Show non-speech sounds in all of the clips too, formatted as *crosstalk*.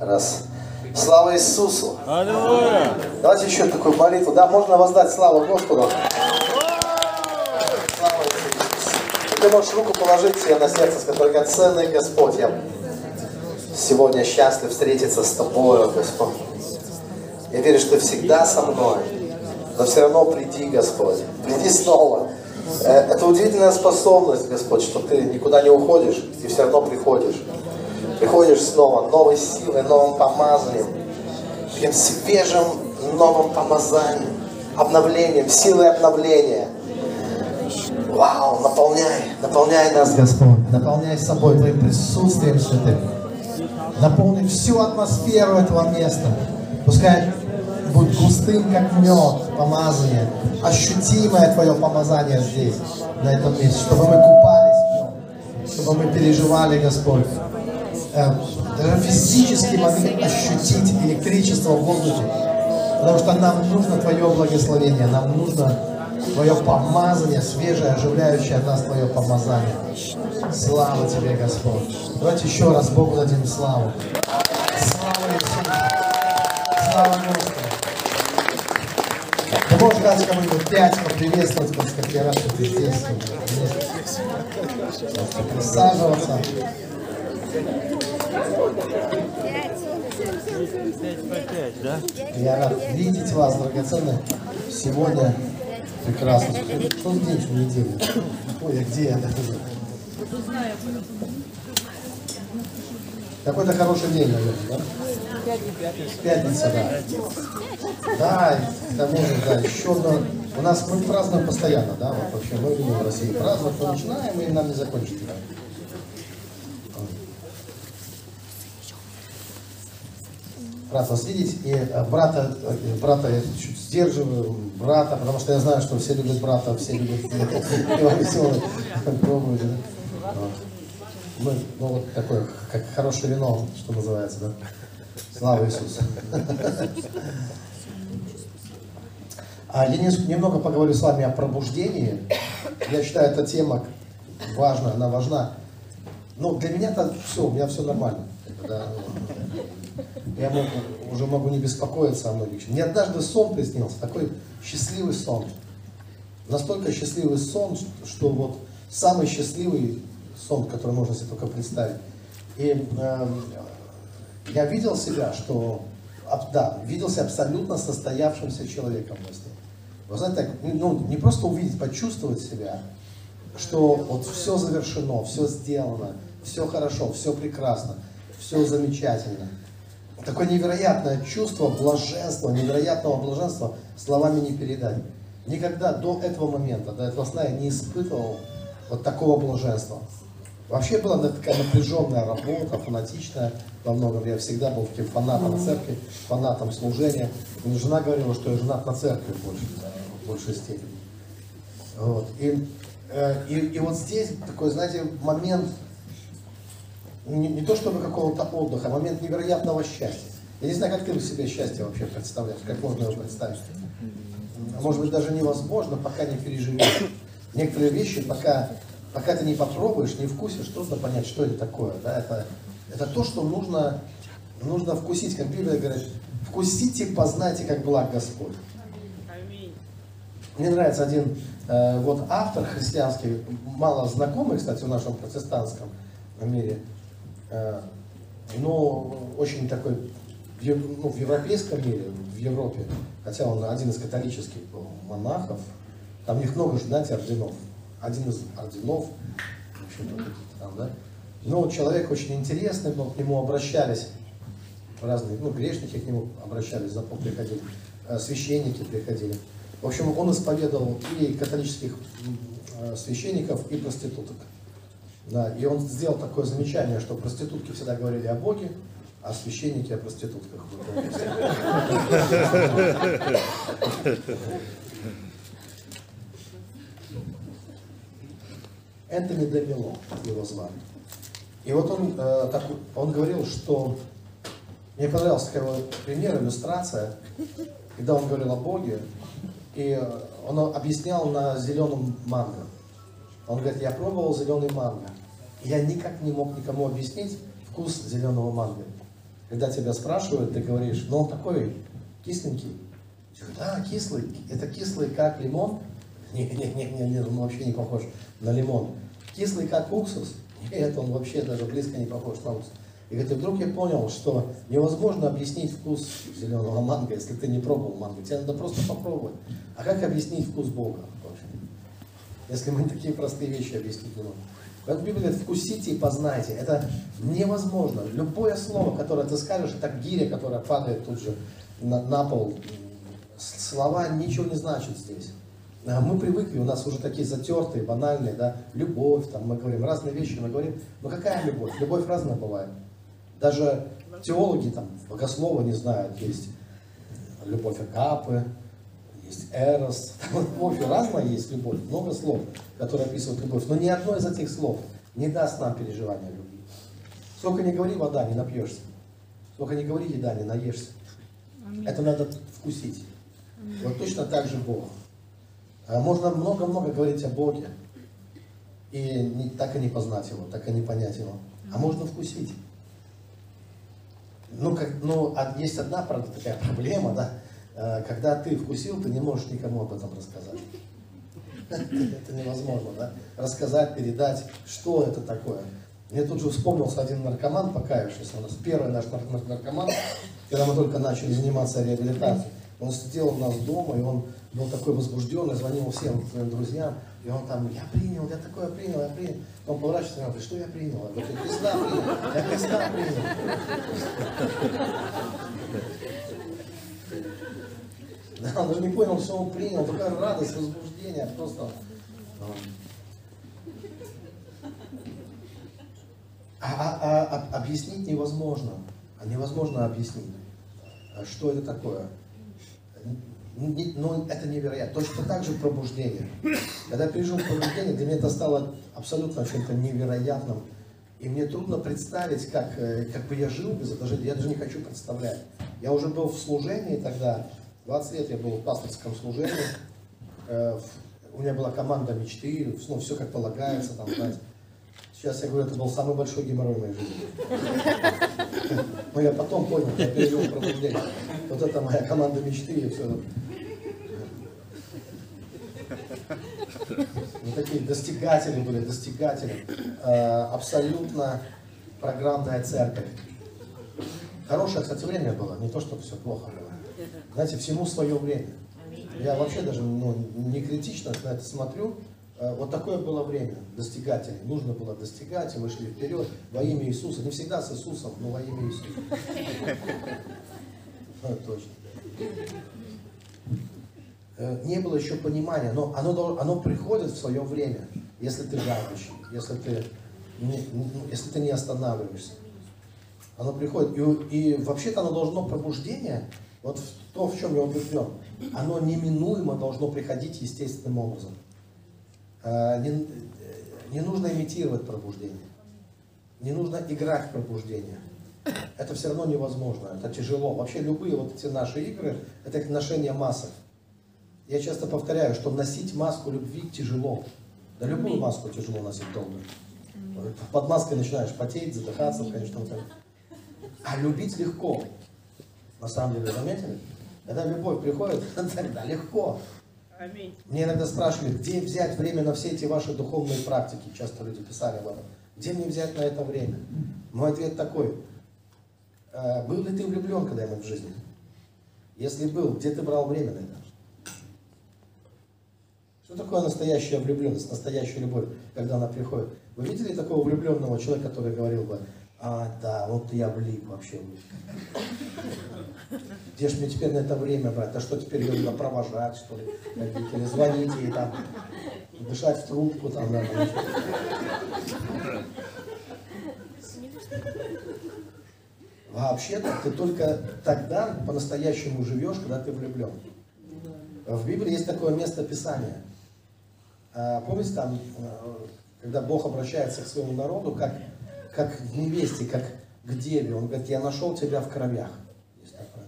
Раз. Слава Иисусу! Аллилуйя! Давайте еще такую молитву. Да, можно воздать славу Господу. Слава Иисусу. Ты можешь руку положить себе на сердце, сказать, драгоценный Господь, я сегодня счастлив встретиться с Тобою, Господь. Я верю, что Ты всегда со мной. Но все равно приди, Господь. Приди снова. Э, Это удивительная способность, Господь, что Ты никуда не уходишь и все равно приходишь. Приходишь снова, новой силой, новым помазанием, таким свежим новым помазанием, обновлением, силой обновления. Вау, наполняй, наполняй нас, Господь. Наполняй собой Твоим присутствием святым. Наполни всю атмосферу этого места. Пускай будет густым, как мед, помазание. Ощутимое Твое помазание здесь, на этом месте. Чтобы мы купались. Чтобы мы переживали, Господь. Э, Даже физически могли ощутить электричество в воздухе. Потому что нам нужно Твое благословение. Нам нужно Твое помазание, свежее, оживляющее нас Твое помазание. Слава Тебе, Господь. Давайте еще раз Богу дадим славу. Слава Иисусу. Слава Господу. Ты можешь дать кому-нибудь пять, поприветствовать, как я рад, что ты здесь. Присаживаться. Пять по пять, да? Я рад видеть вас, драгоценные. Сегодня прекрасно. Что за день в неделю? Ой, а где я? Какой-то хороший день, наверное, да? Пятница, да. Да, к тому же, да, еще одно. У нас мы празднуем постоянно, да, вот вообще мы в России праздновать, мы начинаем и нам не закончится. Рад вас видеть. И э, брата, э, брата я чуть сдерживаю, брата, потому что я знаю, что все любят брата, все любят веселый, пробуют. да. Вот. Мы, ну вот такое, как хорошее вино, что называется, да. Слава Иисусу. А я немного поговорю с вами о пробуждении. Я считаю, эта тема важна, она важна. Ну, для меня-то все, у меня все нормально. Я могу- уже могу не беспокоиться о многих. Мне однажды сон приснился, такой счастливый сон. Настолько счастливый сон, что вот самый счастливый сон, который можно себе только представить. И эм, я видел себя, что, да, видел себя абсолютно состоявшимся человеком во сне. Вы знаете, так, ну, не просто увидеть, почувствовать себя, что вот все завершено, все сделано, все хорошо, все прекрасно, все замечательно. Такое невероятное чувство блаженства, невероятного блаженства словами не передать. Никогда до этого момента, до этого сна я не испытывал вот такого блаженства. Вообще была такая напряженная работа, фанатичная во многом. Я всегда был таким фанатом церкви, фанатом служения. Мне жена говорила, что я женат на церкви больше, да, в большей степени. Вот. И, э, и, и вот здесь такой, знаете, момент не, не то чтобы какого-то отдыха, а момент невероятного счастья. Я не знаю, как ты себе счастье вообще представляешь, как можно его представить. Может быть, даже невозможно, пока не переживешь. Некоторые вещи, пока, пока ты не попробуешь, не вкусишь, трудно понять, что это такое. Да? Это, это то, что нужно, нужно вкусить, как Библия говорит, вкусите, познайте, как благ Господь. Мне нравится один э, вот автор христианский, мало знакомый, кстати, в нашем протестантском мире, но очень такой ну, в европейском мире, в Европе, хотя он один из католических был монахов, там у них много знаете, орденов. Один из орденов, в какие-то там, да. Но человек очень интересный был, к нему обращались разные, ну, грешники к нему обращались, за помощью приходили, э, священники приходили. В общем, он исповедовал и католических э, священников, и проституток. Да, и он сделал такое замечание, что проститутки всегда говорили о Боге, а священники о проститутках. Энтони Демило его звали. И вот он, э, так, он говорил, что мне понравился такой пример, иллюстрация, когда он говорил о Боге, и он объяснял на зеленом манго. Он говорит, я пробовал зеленый манго, и я никак не мог никому объяснить вкус зеленого манго. когда тебя спрашивают, ты говоришь, ну он такой кисленький. Да, кислый. Это кислый, как лимон? *laughs* Не-не-не, он вообще не похож на лимон. Кислый, как уксус? *laughs* Нет, он вообще даже близко не похож на уксус. И говорит, вдруг я понял, что невозможно объяснить вкус зеленого манго, если ты не пробовал манго. Тебе надо просто попробовать. А как объяснить вкус Бога? Если мы такие простые вещи объяснить не можем. Поэтому Библия говорит, вкусите и познайте. Это невозможно. Любое слово, которое ты скажешь, это гиря, которая падает тут же на, на пол. Слова ничего не значат здесь. А мы привыкли, у нас уже такие затертые, банальные, да, любовь, там мы говорим разные вещи, мы говорим, ну какая любовь? Любовь разная бывает. Даже теологи, там, богословы не знают, есть любовь Акапы, есть Эрос, любовь разная есть любовь, много слов, которые описывают любовь, но ни одно из этих слов не даст нам переживания любви. Сколько не говори вода, не напьешься. Сколько не говори еда, не наешься. Это надо вкусить. Вот точно так же Бог. А можно много-много говорить о Боге, и не, так и не познать Его, так и не понять Его. А можно вкусить. Ну, как, ну, есть одна, правда, такая проблема, да, э, когда ты вкусил, ты не можешь никому об этом рассказать. Это невозможно, да? Рассказать, передать, что это такое. Мне тут же вспомнился один наркоман, покаявшийся, у нас первый наш наркоман, когда мы только начали заниматься реабилитацией. Он сидел у нас дома, и он был такой возбужденный, звонил всем своим друзьям, и он там, я принял, я такое принял, я принял. Он поворачивается говорит, что я принял? Я говорю, Христа принял, я Христа принял. Да, он даже не понял, что он принял, такая радость, возбуждение, просто... А, а, а, объяснить невозможно. А невозможно объяснить, что это такое. Ну, ну, это невероятно. Точно так же пробуждение. Когда я пережил пробуждение, для меня это стало абсолютно чем-то невероятным. И мне трудно представить, как, э, как бы я жил без этого. Я даже не хочу представлять. Я уже был в служении тогда, 20 лет я был в пасторском служении. Э, у меня была команда мечты, ну, все как полагается, там, знаете. Сейчас я говорю, это был самый большой геморрой в моей жизни. Но я потом понял, я пережил пробуждение. Вот это моя команда мечты и все. Мы такие достигатели были, достигатели. Э, абсолютно программная церковь. Хорошее, кстати, время было, не то, чтобы все плохо было. Знаете, всему свое время. Я вообще даже ну, не критично на это смотрю. Э, вот такое было время достигателей. Нужно было достигать, и мы шли вперед во имя Иисуса. Не всегда с Иисусом, но во имя Иисуса. *laughs* Точно. Э, не было еще понимания, но оно, оно приходит в свое время, если ты жаждущий, если ты не, если ты не останавливаешься. Оно приходит. И, и вообще-то оно должно пробуждение, вот то, в чем я убежден, оно неминуемо должно приходить естественным образом. Э, не, не нужно имитировать пробуждение. Не нужно играть в пробуждение. Это все равно невозможно, это тяжело. Вообще любые вот эти наши игры, это как ношение масок. Я часто повторяю, что носить маску любви тяжело. Да любую маску тяжело носить долго. Под маской начинаешь потеть, задыхаться, конечно. А любить легко. На самом деле, заметили? Когда любовь приходит, *laughs* тогда легко. Аминь. Мне иногда спрашивают, где взять время на все эти ваши духовные практики. Часто люди писали об этом. Где мне взять на это время? Мой ответ такой. «Э, был ли ты влюблен когда-нибудь в жизни? Если был, где ты брал время на это? Что такое настоящая влюбленность, настоящая любовь, когда она приходит? Вы видели такого влюбленного человека, который говорил бы, а, да, вот я влип вообще. Где же мне теперь на это время брать? А что теперь ее надо провожать, что ли? Или звонить ей там, дышать в трубку там, да, Вообще-то ты только тогда по-настоящему живешь, когда ты влюблен. В Библии есть такое место Писания – а, помните там, э, когда Бог обращается к своему народу, как, как в невесте, как к деве, Он говорит, я нашел тебя в кровях. Есть такое?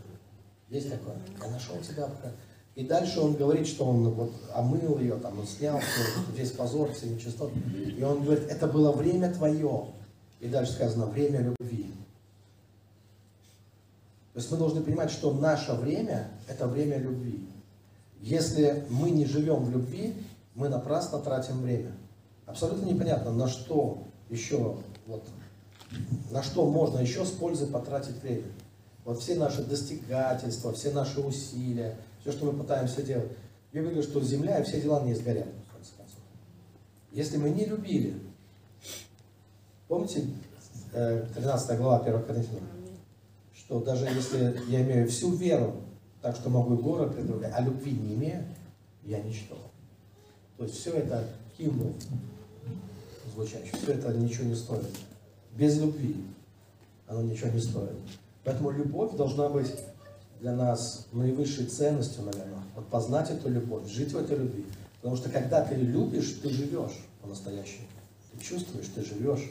Есть такое? Я нашел тебя в кровях. И дальше он говорит, что он вот омыл ее, там, он снял все, весь позор, все нечистоты. И он говорит, это было время твое. И дальше сказано, время любви. То есть мы должны понимать, что наше время – это время любви. Если мы не живем в любви, мы напрасно тратим время. Абсолютно непонятно, на что еще, вот, на что можно еще с пользой потратить время. Вот все наши достигательства, все наши усилия, все, что мы пытаемся делать. Я говорю, что земля и все дела не сгорят, в конце концов. Если мы не любили, помните, 13 э, глава 1 Коринфянам, что даже если я имею всю веру, так что могу и горы предлагать, а любви не имею, я ничто. То есть все это кимвол звучащий, все это ничего не стоит. Без любви оно ничего не стоит. Поэтому любовь должна быть для нас наивысшей ценностью, наверное. Вот познать эту любовь, жить в этой любви. Потому что когда ты любишь, ты живешь по-настоящему. Ты чувствуешь, ты живешь.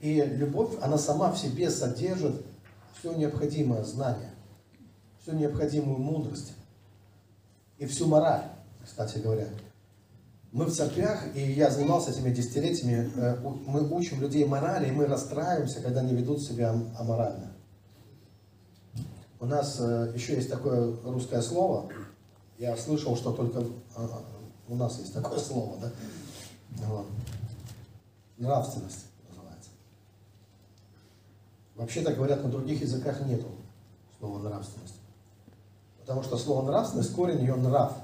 И любовь, она сама в себе содержит все необходимое знание, всю необходимую мудрость и всю мораль, кстати говоря. Мы в церквях, и я занимался этими десятилетиями, э, мы учим людей морали, и мы расстраиваемся, когда они ведут себя аморально. У нас э, еще есть такое русское слово, я слышал, что только а, у нас есть такое слово, да? Нравственность. Вообще-то говорят, на других языках нету слова нравственность. Потому что слово нравственность, корень ее нрав.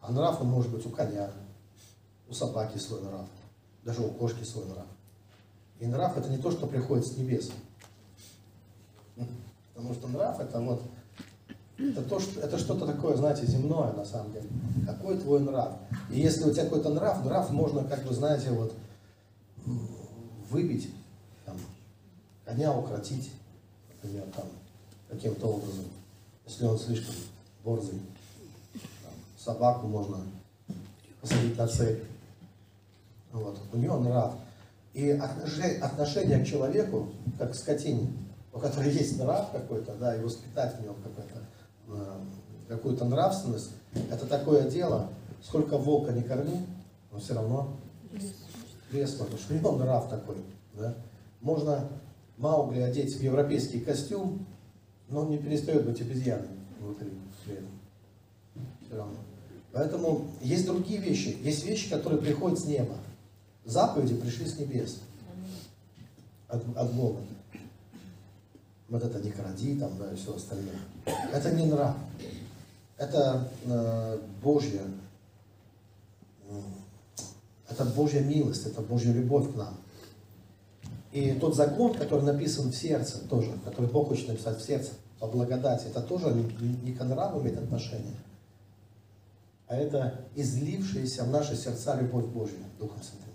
А нрав он может быть у коня, у собаки свой нрав, даже у кошки свой нрав. И нрав это не то, что приходит с небес. Потому что нрав это вот это, то, что, это что-то такое, знаете, земное на самом деле. Какой твой нрав? И если у тебя какой-то нрав, нрав можно, как вы знаете, вот выбить коня укротить, например, там, каким-то образом, если он слишком борзый. Там, собаку можно посадить на цель. Вот. У него нрав. И отношение к человеку, как к скотине, у которой есть нрав какой-то, да, и воспитать в нем какой-то, э, какую-то нравственность, это такое дело, сколько волка не корми, но все равно пресно, потому что у него нрав такой. Да? Можно Маугли одеть в европейский костюм, но он не перестает быть обезьяной внутри при этом. Все равно. Поэтому есть другие вещи. Есть вещи, которые приходят с неба. Заповеди пришли с небес. От, от Бога. Вот это не кради, там, да, и все остальное. Это не нрав. Это э, Божья, это Божья милость, это Божья любовь к нам. И тот закон, который написан в сердце тоже, который Бог хочет написать в сердце, по благодати, это тоже не к нраву имеет отношение, а это излившаяся в наши сердца любовь Божья Духом Святым,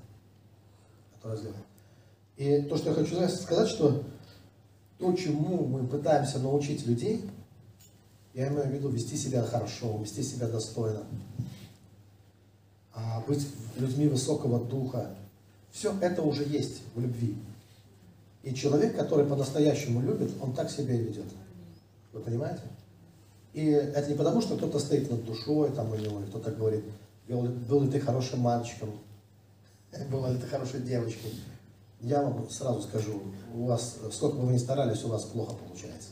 изливает. И то, что я хочу сказать, что то, чему мы пытаемся научить людей, я имею в виду вести себя хорошо, вести себя достойно, а быть людьми высокого духа, все это уже есть в любви. И человек, который по-настоящему любит, он так себя и ведет. Вы понимаете? И это не потому, что кто-то стоит над душой, там у него, или кто-то говорит, был, был ли ты хорошим мальчиком, была ты хорошей девочкой. Я вам сразу скажу, у вас, сколько бы вы ни старались, у вас плохо получается.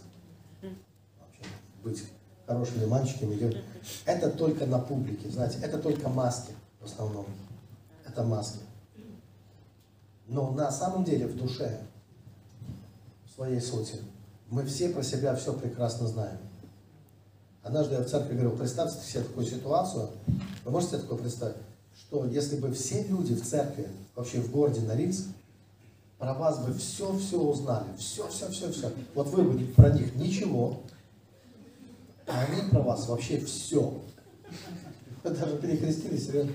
Вообще, быть хорошими мальчиками. Это только на публике, знаете, это только маски в основном. Это маски. Но на самом деле в душе своей сути. Мы все про себя все прекрасно знаем. Однажды я в церкви говорил, представьте себе такую ситуацию, вы можете себе такое представить, что если бы все люди в церкви, вообще в городе Норильск, про вас бы все-все узнали, все-все-все-все. Вот вы бы про них ничего, а они про вас вообще все. Вы даже перекрестились, серьезно.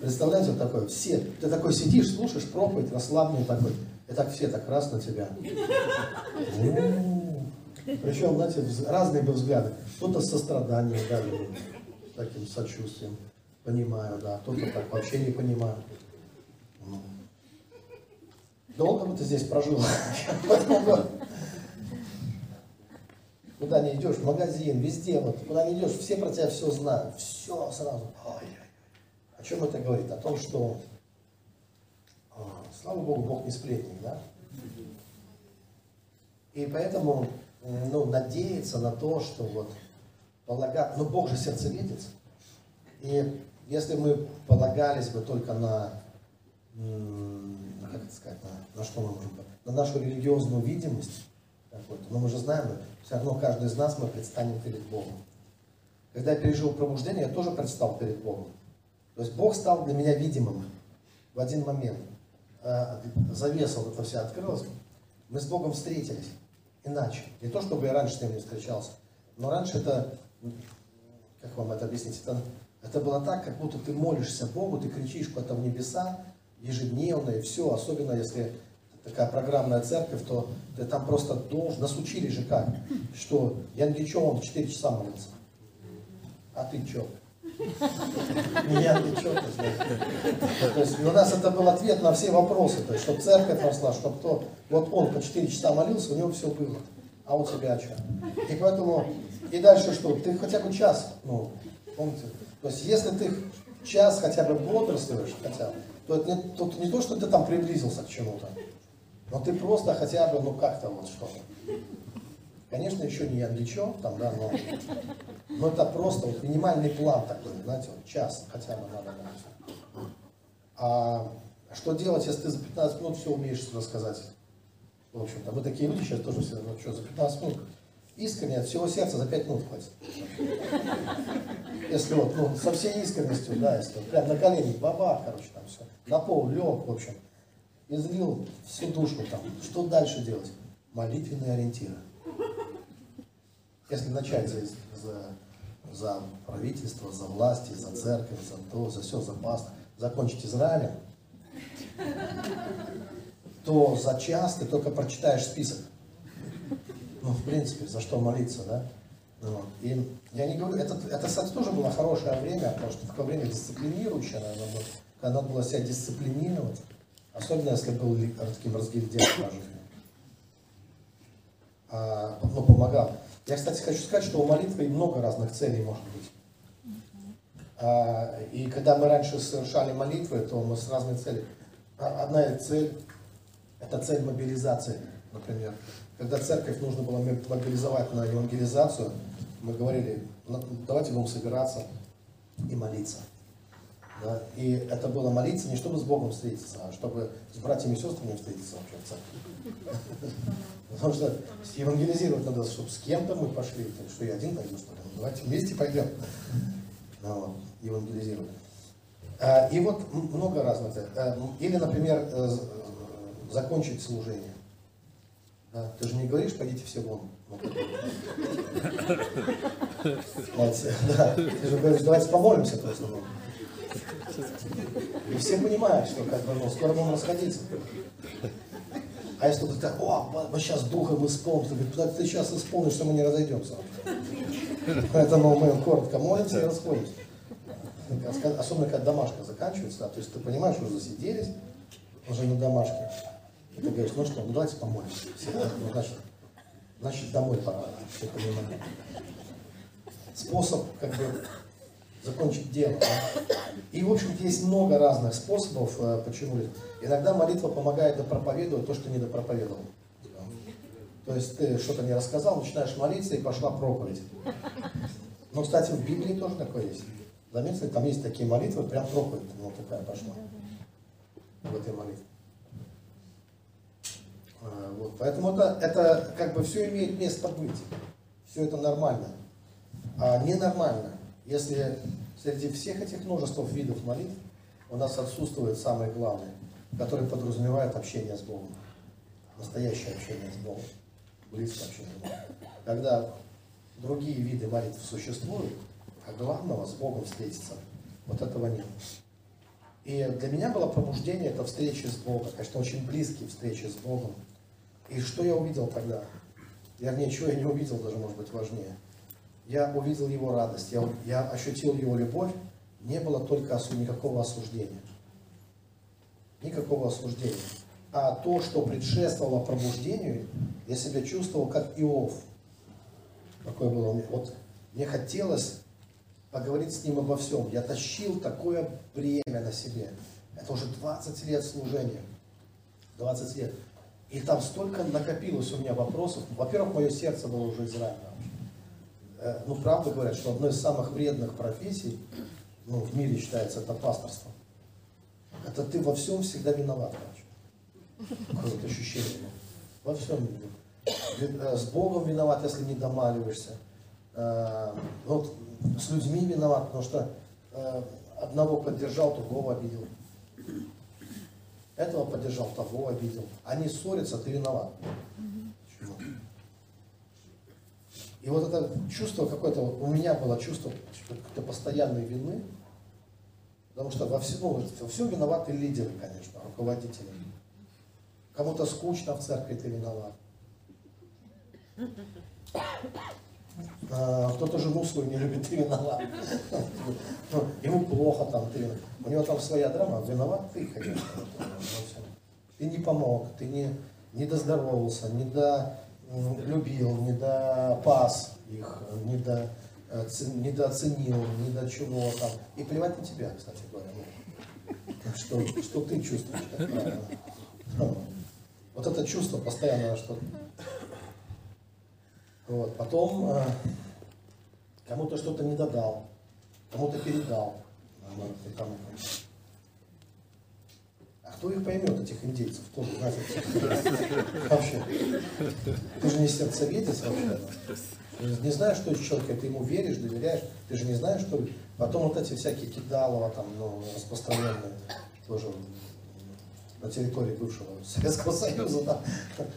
Представляете, вот такое, все, ты такой сидишь, слушаешь проповедь, расслабленный такой, и так все так раз на тебя. Причем, знаете, разные бы взгляды. Кто-то с состраданием, да, таким сочувствием, понимаю, да, кто-то так вообще не понимает. Ну. Долго бы ты здесь прожил? Куда не идешь, магазин, везде, вот, куда не идешь, все про тебя все знают, все сразу. Ой, о чем это говорит? О том, что, Слава Богу, Бог не сплетник, да? И поэтому, ну, надеяться на то, что вот полагать, ну, Бог же сердцеведец. И если мы полагались бы только на, как это сказать, на, на что мы можем, на нашу религиозную видимость, какой-то, но мы же знаем, все равно каждый из нас мы предстанем перед Богом. Когда я пережил пробуждение, я тоже предстал перед Богом. То есть Бог стал для меня видимым в один момент. А, завеса вот эта вся открылась. Мы с Богом встретились иначе. Не то, чтобы я раньше с ним не встречался, но раньше это, как вам это объяснить, это, это было так, как будто ты молишься Богу, ты кричишь куда-то в небеса ежедневно и все, особенно если такая программная церковь, то ты там просто должен, нас учили же как, что я он 4 часа молился. А ты что? Не я, ты что? То есть у нас это был ответ на все вопросы, то есть, чтобы церковь росла, чтобы кто, вот он по 4 часа молился, у него все было. А у тебя что? И поэтому, и дальше что? Ты хотя бы час, ну, помните? То есть, если ты час хотя бы бодрствуешь, хотя бы, то это не, тут не то, что ты там приблизился к чему-то, но ты просто хотя бы, ну как-то вот что-то. Конечно, еще не англичок, там, да, но, но это просто вот минимальный план такой, знаете, вот час хотя бы надо. А что делать, если ты за 15 минут все умеешь рассказать? В общем-то, мы такие люди сейчас тоже все, ну что, за 15 минут искренне, от всего сердца за 5 минут хватит. Если вот, ну, со всей искренностью, да, если вот, прям на колени, баба, короче, там все, на пол лег, в общем, излил всю душу там. Что дальше делать? Молитвенные ориентиры. Если начать за, за, за правительство, за власти, за церковь, за то, за все, за паст, закончить Израилем, то за час ты только прочитаешь список. Ну, в принципе, за что молиться, да? Вот. И я не говорю, это, это, кстати, тоже было хорошее время, потому что такое время дисциплинирующее, наверное, когда надо было себя дисциплинировать. Особенно, если был таким разгильдяем жизни. А, ну, помогал. Я, кстати, хочу сказать, что у молитвы много разных целей может быть. А, и когда мы раньше совершали молитвы, то мы с разной целью. А, одна цель – это цель мобилизации, например. Когда церковь нужно было мобилизовать на евангелизацию, мы говорили, «Ну, давайте будем собираться и молиться. Да? И это было молиться не чтобы с Богом встретиться, а чтобы с братьями и сестрами встретиться вообще в церкви. *laughs* Потому что евангелизировать надо, чтобы с кем-то мы пошли. Что я один пойду, что ли? Ну, давайте вместе пойдем. *laughs* Ну, евангелизировать. А, и вот много разных. Э, или, например, э, закончить служение. Да, ты же не говоришь, пойдите все вон. Да, ты же говоришь, давайте помолимся просто. И все понимают, что как бы, ну, скоро будем расходиться. А если кто-то так, о, мы сейчас духом исполним, ты ты сейчас исполнишь, что мы не разойдемся. Поэтому мы коротко молимся и расходимся. Особенно, когда домашка заканчивается, то есть ты понимаешь, что засиделись уже на домашке. И ты говоришь, ну что, ну давайте помолимся. Ну, значит, значит, домой пора, все понимают. Способ, как бы, закончить дело. Да? И, в общем есть много разных способов, э, почему. Иногда молитва помогает допроповедовать то, что не допроповедовал. То есть ты что-то не рассказал, начинаешь молиться и пошла проповедь. Но, кстати, в Библии тоже такое есть. Заметили, там есть такие молитвы, прям проповедь, ну такая пошла в этой молитве. А, вот. Поэтому это, это как бы все имеет место быть. Все это нормально. А ненормально если среди всех этих множества видов молитв у нас отсутствует самое главное, которое подразумевает общение с Богом. Настоящее общение с Богом. Близкое общение с Богом. Когда другие виды молитв существуют, а главного с Богом встретиться, вот этого нет. И для меня было пробуждение, это встречи с Богом, конечно, очень близкие встречи с Богом. И что я увидел тогда? Вернее, чего я не увидел, даже может быть важнее – я увидел его радость, я, я ощутил его любовь, не было только никакого осуждения. Никакого осуждения. А то, что предшествовало пробуждению, я себя чувствовал как Иов. Такое было у меня. Вот мне хотелось поговорить с ним обо всем. Я тащил такое бремя на себе. Это уже 20 лет служения. 20 лет. И там столько накопилось у меня вопросов. Во-первых, мое сердце было уже изранено. Э, ну, правда говорят, что одной из самых вредных профессий ну, в мире считается это пасторство. Это ты во всем всегда виноват, короче. Какое-то ощущение. Во всем. Э, с Богом виноват, если не домаливаешься. Э, вот с людьми виноват, потому что одного поддержал, другого обидел. Этого поддержал, того обидел. Они ссорятся, ты виноват. И вот это чувство какое-то, у меня было чувство какой-то постоянной вины, потому что во всем, ну, во всем виноваты лидеры, конечно, руководители. Кому-то скучно в церкви, ты виноват. А, кто-то жену свою не любит, *laughs* ты виноват. Ну, ему плохо там, ты У него там своя драма, виноват ты, конечно. Ты не помог, ты не, не доздоровался, не долюбил, не допас их, не, до, недооценил, не до чего там. И плевать на тебя, кстати говоря. Ну, что, что ты чувствуешь, как правильно. Ну, вот это чувство постоянно, что вот. Потом э, кому-то что-то не додал, кому-то передал. Кому а кто их поймет, этих индейцев? Знаете, вообще? Ты же не сердцеведец вообще. Ты не знаешь, что из человека, ты ему веришь, доверяешь. Ты же не знаешь, что... Потом вот эти всякие кидалова, там, ну, распространенные, тоже на территории бывшего Советского Союза, да,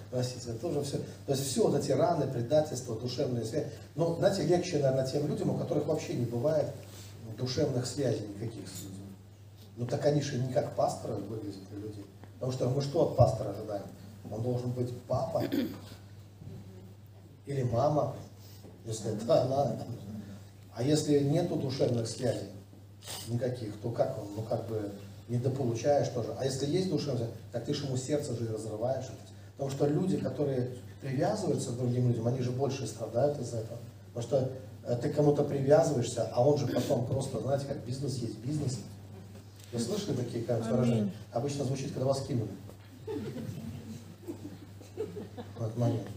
простите, тоже все, то есть все вот эти раны, предательства, душевные связи. Но, знаете, легче, наверное, тем людям, у которых вообще не бывает душевных связей никаких с людьми. Ну так они же не как пасторы выглядят для людей. Потому что мы что от пастора ожидаем? Он должен быть папа или мама, если это она. А если нету душевных связей никаких, то как он, ну как бы недополучаешь тоже. А если есть душевность, так ты же ему сердце же разрываешь. Потому что люди, которые привязываются к другим людям, они же больше страдают из-за этого. Потому что э, ты кому-то привязываешься, а он же потом просто, знаете, как бизнес есть бизнес. Вы слышали такие как, выражения? Обычно звучит, когда вас кинули. В этот момент.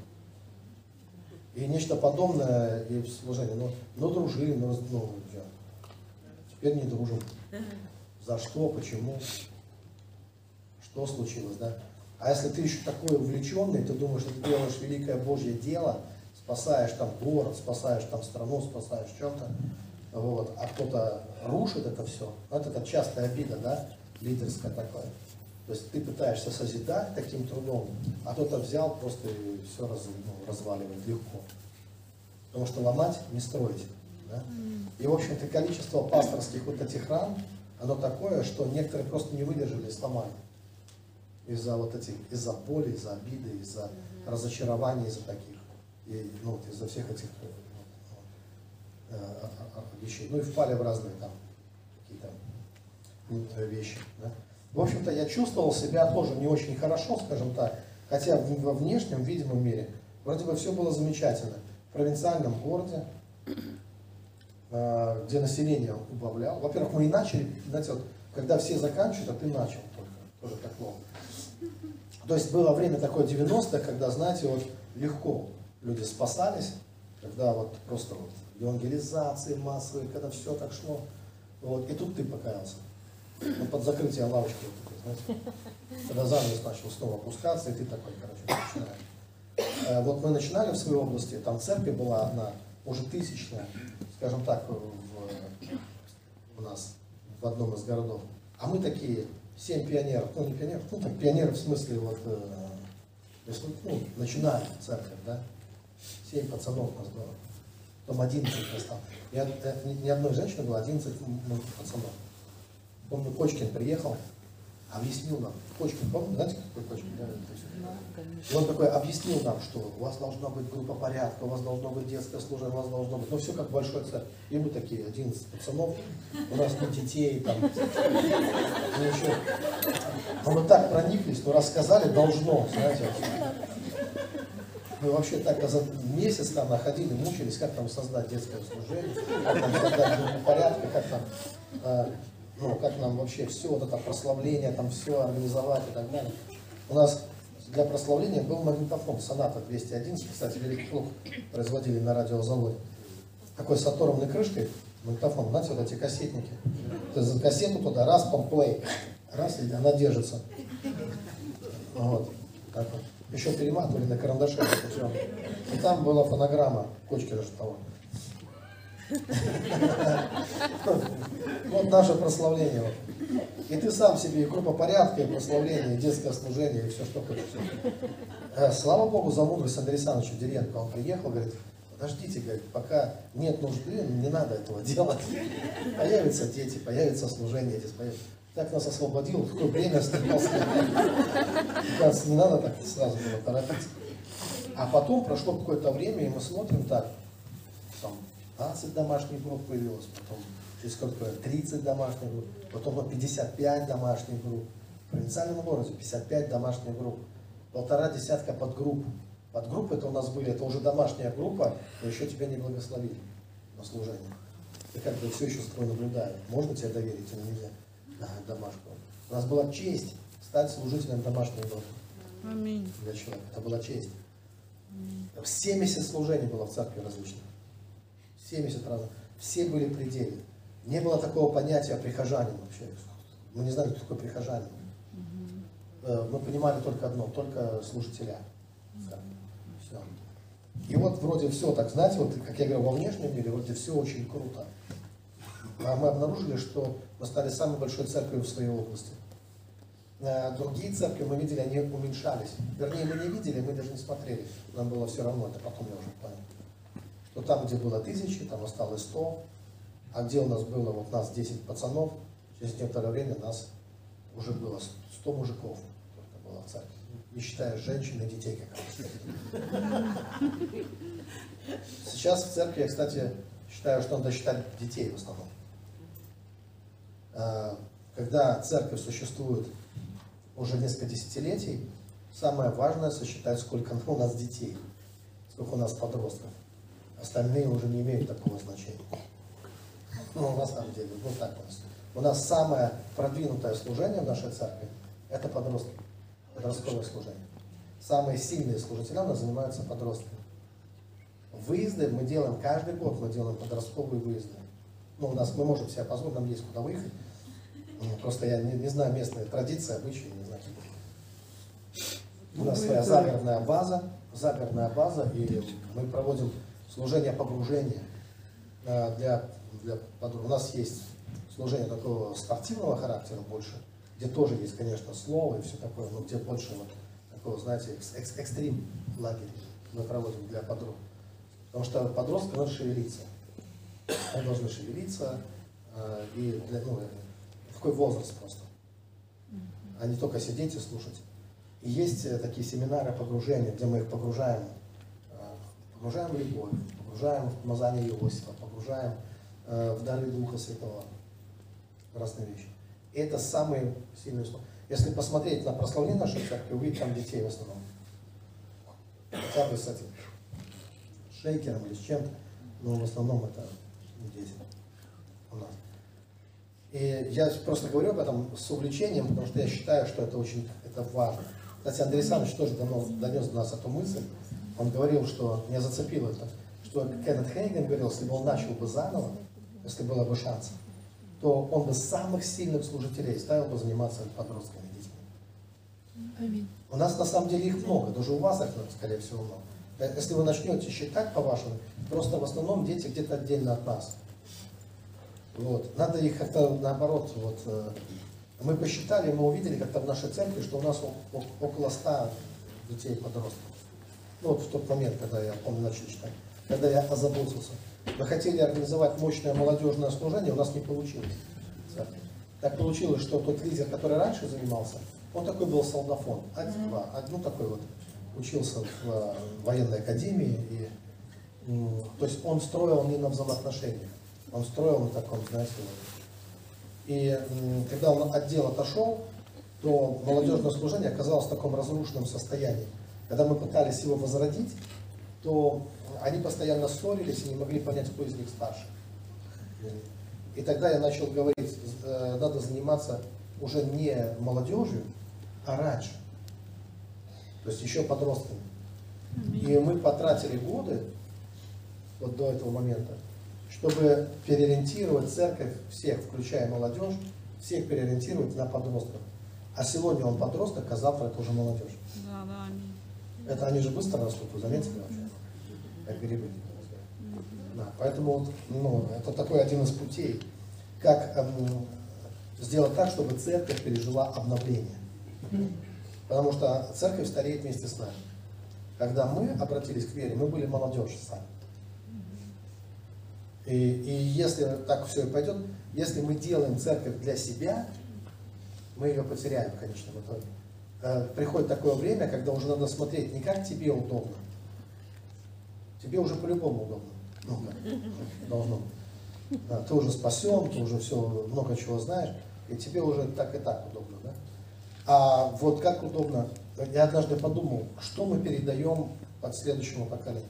И нечто подобное и в служении. Ну, ну дружили, ну, ну, теперь не дружим. За что, почему, что случилось, да? А если ты еще такой увлеченный, ты думаешь, что ты делаешь великое Божье дело, спасаешь там город, спасаешь там страну, спасаешь что-то, вот, а кто-то рушит это все, вот это частая обида, да, лидерская такая. То есть ты пытаешься созидать таким трудом, а кто-то взял просто и все раз, ну, разваливает легко. Потому что ломать не строить. Да? И, в общем-то, количество пасторских вот этих ран, оно такое, что некоторые просто не выдержали и сломали. Из-за вот этих, из-за боли, из-за обиды, из-за mm-hmm. разочарования, из-за таких, и, ну, вот, из-за всех этих э, э, вещей. Ну и впали в разные там какие-то вещи. Да? В общем-то, я чувствовал себя тоже не очень хорошо, скажем так, хотя во внешнем, видимом мире вроде бы все было замечательно. В провинциальном городе, Э, где население убавлял. Во-первых, мы и начали, знаете, вот, когда все заканчивают, а ты начал только, тоже так ловко. То есть было время такое 90-е, когда, знаете, вот легко люди спасались, когда вот просто вот евангелизации массовые, когда все так шло. Вот, и тут ты покаялся. Ну, под закрытие лавочки, вот, знаете, когда занавес начал снова опускаться, и ты такой, короче, начинаешь. Э, вот мы начинали в своей области, там церковь была одна, уже тысячная, скажем так, в, у нас в одном из городов. А мы такие, семь пионеров, ну не пионеров, ну так пионеры в смысле вот, э, ну, начинали церковь, да, семь пацанов у нас было. Потом 11 осталось. И, э, ни одной женщины было 11 пацанов. Помню, Кочкин приехал, объяснил нам, Кочкин, помните, знаете, какой Кочкин? Да, и он такой объяснил нам, что у вас должна быть группа порядка, у вас должно быть детское служение, у вас должно быть, ну все как большой царь. И мы такие, 11 пацанов, у нас нет детей, там, ничего. Но мы так прониклись, но рассказали, должно, знаете. Мы вообще так за месяц там находили, мучились, как там создать детское служение, как там создать группу порядка, как там э, ну, как нам вообще все вот это прославление, там все организовать и так далее. У нас для прославления был магнитофон Соната 211, кстати, Великий Клуб производили на радиозаводе. Такой с оторванной крышкой, магнитофон, знаете, вот эти кассетники. Ты за кассету туда, раз, помплей, раз, и она держится. Вот, так вот. Еще перематывали на карандаше. И там была фонограмма Кочкина того. Вот наше прославление. И ты сам себе и группа порядка, и прославление, и детское служение, и все, что хочешь. Э, Слава Богу за мудрость Андрея Александровича Деренко. Он приехал, говорит, подождите, говорит, пока нет нужды, не надо этого делать. Появятся дети, появится служение. Так нас освободил, в какое время. Кажется, не надо так сразу было торопиться. А потом прошло какое-то время, и мы смотрим так, 20 домашних групп появилось, потом через сколько, 30 домашних групп, потом 55 домашних групп. В провинциальном городе 55 домашних групп, полтора десятка подгрупп. Подгруппы это у нас были, это уже домашняя группа, но еще тебя не благословили на служение. Ты как бы все еще за тобой наблюдают. Можно тебе доверить или нельзя? Да, домашку. У нас была честь стать служителем домашней группы Аминь. для человека. Это была честь. 70 служений было в церкви различных. 70 разных. Все были пределы. Не было такого понятия прихожанин вообще. Мы не знали, кто такой прихожанин. Э, Мы понимали только одно, только служителя. Все. И вот вроде все так, знаете, вот как я говорю, во внешнем мире вроде все очень круто. А мы обнаружили, что мы стали самой большой церковью в своей области. Э, Другие церкви мы видели, они уменьшались. Вернее, мы не видели, мы даже не смотрели. Нам было все равно, это потом я уже понял. Что там, где было тысячи, там осталось сто, а где у нас было, вот нас 10 пацанов, через некоторое время нас уже было 100 мужиков только было в церкви. Не считая женщин и детей как. Сейчас в церкви, я, кстати, считаю, что надо считать детей в основном. А, Когда церковь существует уже несколько десятилетий, самое важное сосчитать, сколько *laughs* у нас детей, сколько у нас подростков. Остальные уже не имеют такого значения. Ну, на самом деле, вот так у нас. У нас самое продвинутое служение в нашей церкви – это подростки, подростковое служение. Самые сильные служители у нас занимаются подростками. Выезды мы делаем каждый год, мы делаем подростковые выезды. Ну, у нас мы можем себе позволить, нам есть куда выехать. Ну, Просто я не, не знаю местные традиции, обычаи, не знаю. У нас своя загородная база, загородная база, и мы проводим служение погружения э, для, для подруг. У нас есть служение такого спортивного характера больше, где тоже есть, конечно, слово и все такое, но где больше вот такого, знаете, экс- экс- экстрим лагерь мы проводим для подруг. Потому что подросткам надо шевелиться. Они должны шевелиться, э, и для, ну, э, такой возраст просто. А не только сидеть и слушать. И есть такие семинары погружения, где мы их погружаем, погружаем в любовь, погружаем в помазание Иосифа, погружаем э, в дары Духа Святого. Разные вещи. Это самые сильные слова. Если посмотреть на прославление нашей церкви, увидеть там детей в основном. Хотя бы с этим шейкером или с чем-то, но в основном это дети у нас. И я просто говорю об этом с увлечением, потому что я считаю, что это очень это важно. Кстати, Андрей Александрович тоже донес, донес до нас эту мысль. Он говорил, что меня зацепило это, что Кеннет Хейген говорил, если бы он начал бы заново, если было бы шанс, то он бы самых сильных служителей ставил бы заниматься подростками детьми. Аминь. У нас на самом деле их много, даже у вас их, скорее всего, много. Если вы начнете считать по вашему, просто в основном дети где-то отдельно от нас. Вот. Надо их как-то наоборот, вот, э, мы посчитали, мы увидели как-то в нашей церкви, что у нас около 100 детей подростков. Ну, вот в тот момент, когда я, помню, начал читать, когда я озаботился. Мы хотели организовать мощное молодежное служение, у нас не получилось. Так получилось, что тот лидер, который раньше занимался, он такой был солдафон, один-два, ну такой вот, учился в э, военной академии, и, то есть он строил не на взаимоотношениях, он строил на таком, знаете, вот. И когда он от дела отошел, то молодежное служение оказалось в таком разрушенном состоянии. Когда мы пытались его возродить, то они постоянно ссорились и не могли понять, кто из них старше. И тогда я начал говорить, э, надо заниматься уже не молодежью, а раньше. То есть еще подростками. И мы потратили годы, вот до этого момента, чтобы переориентировать церковь всех, включая молодежь, всех переориентировать на подростков. А сегодня он подросток, а завтра это уже молодежь. Да, да. Это они же быстро растут, вы заметили вообще? Как грибы. Да, поэтому вот, ну, это такой один из путей, как эм, сделать так, чтобы церковь пережила обновление. Потому что церковь стареет вместе с нами. Когда мы обратились к вере, мы были молодежь сами. И, и если так все и пойдет, если мы делаем церковь для себя, мы ее потеряем в конечном итоге. Э, Приходит такое время, когда уже надо смотреть не как тебе удобно. Тебе уже по-любому удобно. Ну, должно. Да, ты уже спасен, ты уже все много чего знаешь, и тебе уже так и так удобно. Да? А вот как удобно, я однажды подумал, что мы передаем под следующему поколению.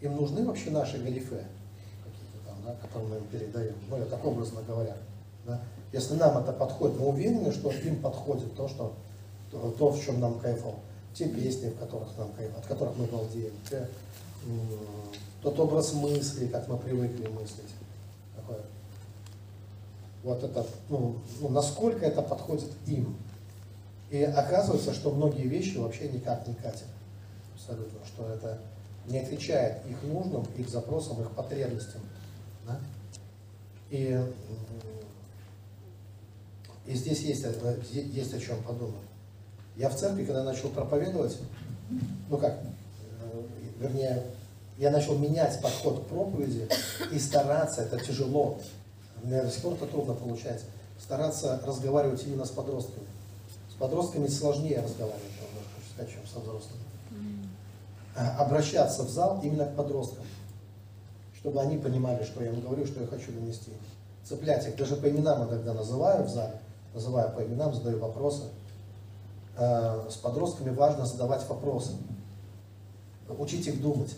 Им нужны вообще наши галифе, какие-то там, да, которые мы им передаем. Ну, я так образно говоря. Да? Если нам это подходит, мы уверены, что им подходит то, что, то, в чем нам кайфово. Те песни, в которых нам кайф, от которых мы балдеем, те, тот образ мысли, как мы привыкли мыслить. Такое. Вот это, ну, ну, насколько это подходит им. И оказывается, что многие вещи вообще никак не катят. Абсолютно. Что это не отвечает их нужным, их запросам, их потребностям. Да? И, и здесь есть, э, есть о чем подумать. Я в церкви, когда начал проповедовать, ну как, э, вернее, я начал менять подход к проповеди и стараться, это тяжело, у меня до сих пор это трудно получается, стараться разговаривать именно с подростками. С подростками сложнее разговаривать, сказать, чем со взрослыми. А, Обращаться в зал именно к подросткам, чтобы они понимали, что я им говорю, что я хочу донести. Цеплять их, даже по именам иногда называю в зале, называю по именам, задаю вопросы. А, С подростками важно задавать вопросы, учить их думать.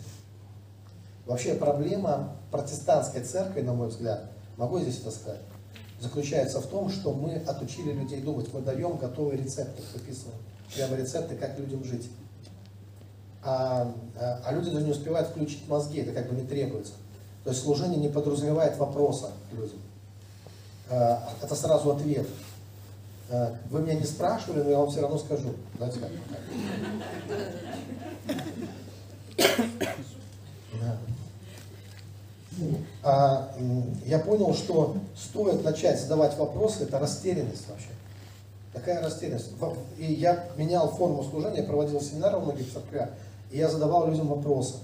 Вообще проблема протестантской церкви, на мой взгляд, могу здесь это сказать, заключается в том, что мы отучили людей думать. Мы даем готовые рецепты, выписываем прямо рецепты, как людям жить. А, а, а люди даже не успевают включить мозги, это как бы не требуется. То есть служение не подразумевает вопроса людям. А, Это сразу ответ. А, Вы меня не спрашивали, но я вам все равно скажу. Знаете как? А, я понял, что стоит начать задавать вопросы, это растерянность вообще. Такая растерянность. И я менял форму служения, проводил семинары в многих церквях, и я задавал людям вопросы.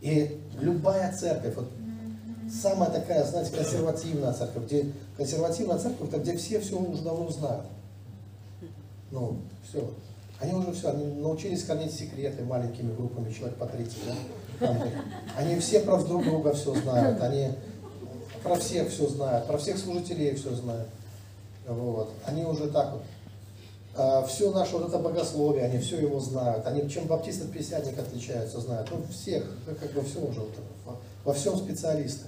И любая церковь, вот самая такая, знаете, консервативная церковь, где консервативная церковь, это где все все уже давно знают. Ну, все. Они уже все, они научились хранить секреты маленькими группами, человек по 30, да? Они все про друг друга все знают, они про всех все знают, про всех служителей все знают. Вот. Они уже так вот. все наше вот это богословие, они все его знают. Они чем баптист от песятник отличаются, знают. Ну, всех, как бы все уже, вот, во всем специалисты.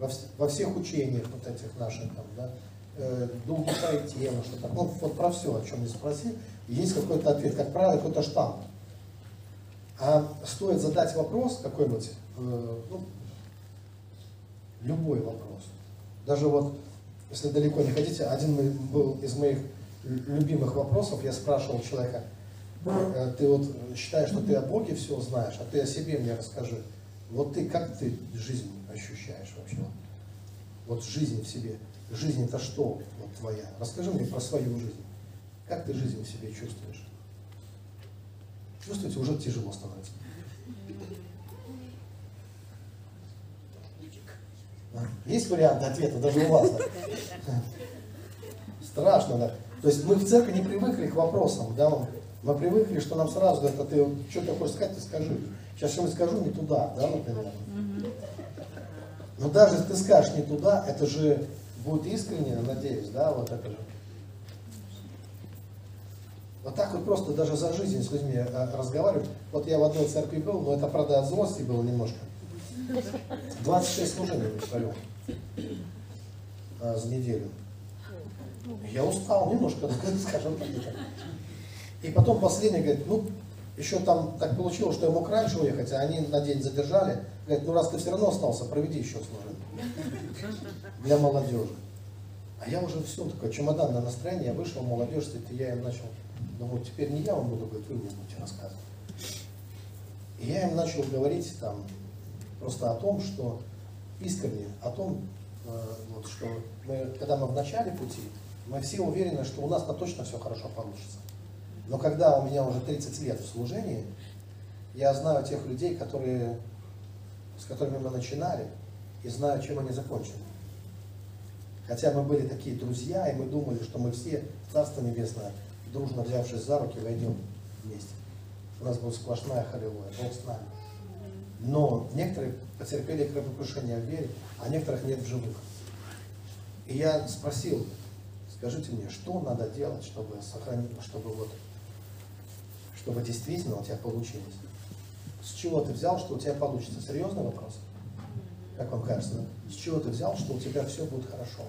Во, вс- во всех учениях вот этих наших там, да, э, и тема, что так. Ну, вот про все, о чем не спроси, есть какой-то ответ, как правило, какой-то штамп. А стоит задать вопрос какой-нибудь, э, ну, любой вопрос. Даже вот, если далеко не ходите, один был из моих лю- любимых вопросов, я спрашивал человека, э, ты вот считаешь, что ты о Боге все знаешь, а ты о себе мне расскажи. Вот ты, как ты жизнь ощущаешь вообще? Вот жизнь в себе. Жизнь это что вот твоя? Расскажи мне про свою жизнь. Как ты жизнь в себе чувствуешь? Чувствуете, уже тяжело становится. Да. Есть варианты ответа даже у вас? да? Страшно, да. То есть мы в церкви не привыкли к вопросам, да, мы привыкли, что нам сразу а ты вот что ты хочешь сказать, ты скажи. Сейчас что-нибудь скажу не туда, да, например. Но даже если ты скажешь не туда, это же будет искренне, надеюсь, да, вот это же. Вот так вот просто даже за жизнь с людьми э, разговаривать. Вот я в одной церкви был, но это, правда, от злости было немножко. 26 служений провел а, за неделю. Я устал немножко, *laughs* скажем так. И потом последний говорит, ну, еще там так получилось, что я мог раньше уехать, а они на день задержали. Говорит, ну раз ты все равно остался, проведи еще служение. Для молодежи. А я уже все, такое чемоданное настроение, я вышел, молодежь, и я им начал, думаю, теперь не я вам буду говорить, вы мне будете рассказывать. И я им начал говорить там просто о том, что искренне, о том, э, вот, что мы, когда мы в начале пути, мы все уверены, что у нас-то точно все хорошо получится. Но когда у меня уже 30 лет в служении, я знаю тех людей, которые, с которыми мы начинали, и знаю, чем они закончили. Хотя мы были такие друзья, и мы думали, что мы все Царство Небесное, дружно взявшись за руки, войдем вместе. У нас будет сплошная халилуя, Бог с нами. Но некоторые потерпели кровопрушение в вере, а некоторых нет в живых. И я спросил, скажите мне, что надо делать, чтобы сохранить, чтобы вот чтобы действительно у тебя получилось. С чего ты взял, что у тебя получится? Серьезный вопрос? Как вам кажется? С чего ты взял, что у тебя все будет хорошо?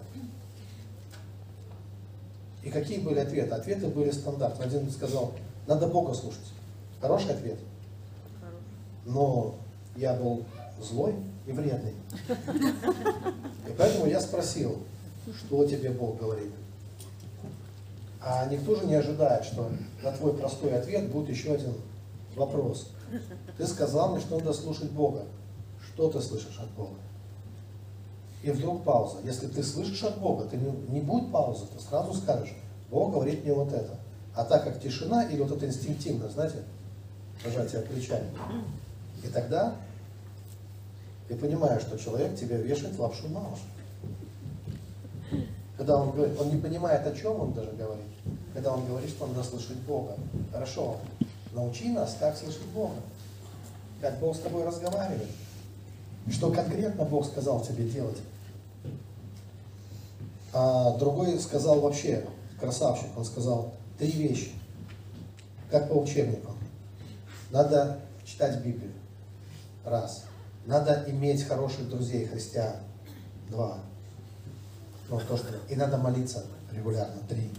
И какие были ответы? Ответы были стандартные. Один сказал, надо Бога слушать. Хороший ответ. Но я был злой и вредный. И поэтому я спросил, что тебе Бог говорит. А никто же не ожидает, что на твой простой ответ будет еще один вопрос. Ты сказал мне, что надо слушать Бога. Что ты слышишь от Бога? И вдруг пауза. Если ты слышишь от Бога, ты не, не будет паузы, ты сразу скажешь, Бог говорит мне вот это. А так как тишина или вот это инстинктивно, знаете, пожатие плечами. И тогда ты понимаешь, что человек тебя вешает лапшу на уши. Когда он говорит, он не понимает, о чем он даже говорит. Когда он говорит, что надо слышать Бога. Хорошо, научи нас, как слышать Бога. Как Бог с тобой разговаривает. Что конкретно Бог сказал тебе делать. А другой сказал вообще, красавчик, он сказал три вещи. Как по учебнику. Надо читать Библию. Раз. Надо иметь хороших друзей, христиан. Два ну, то, что... И надо молиться регулярно, три.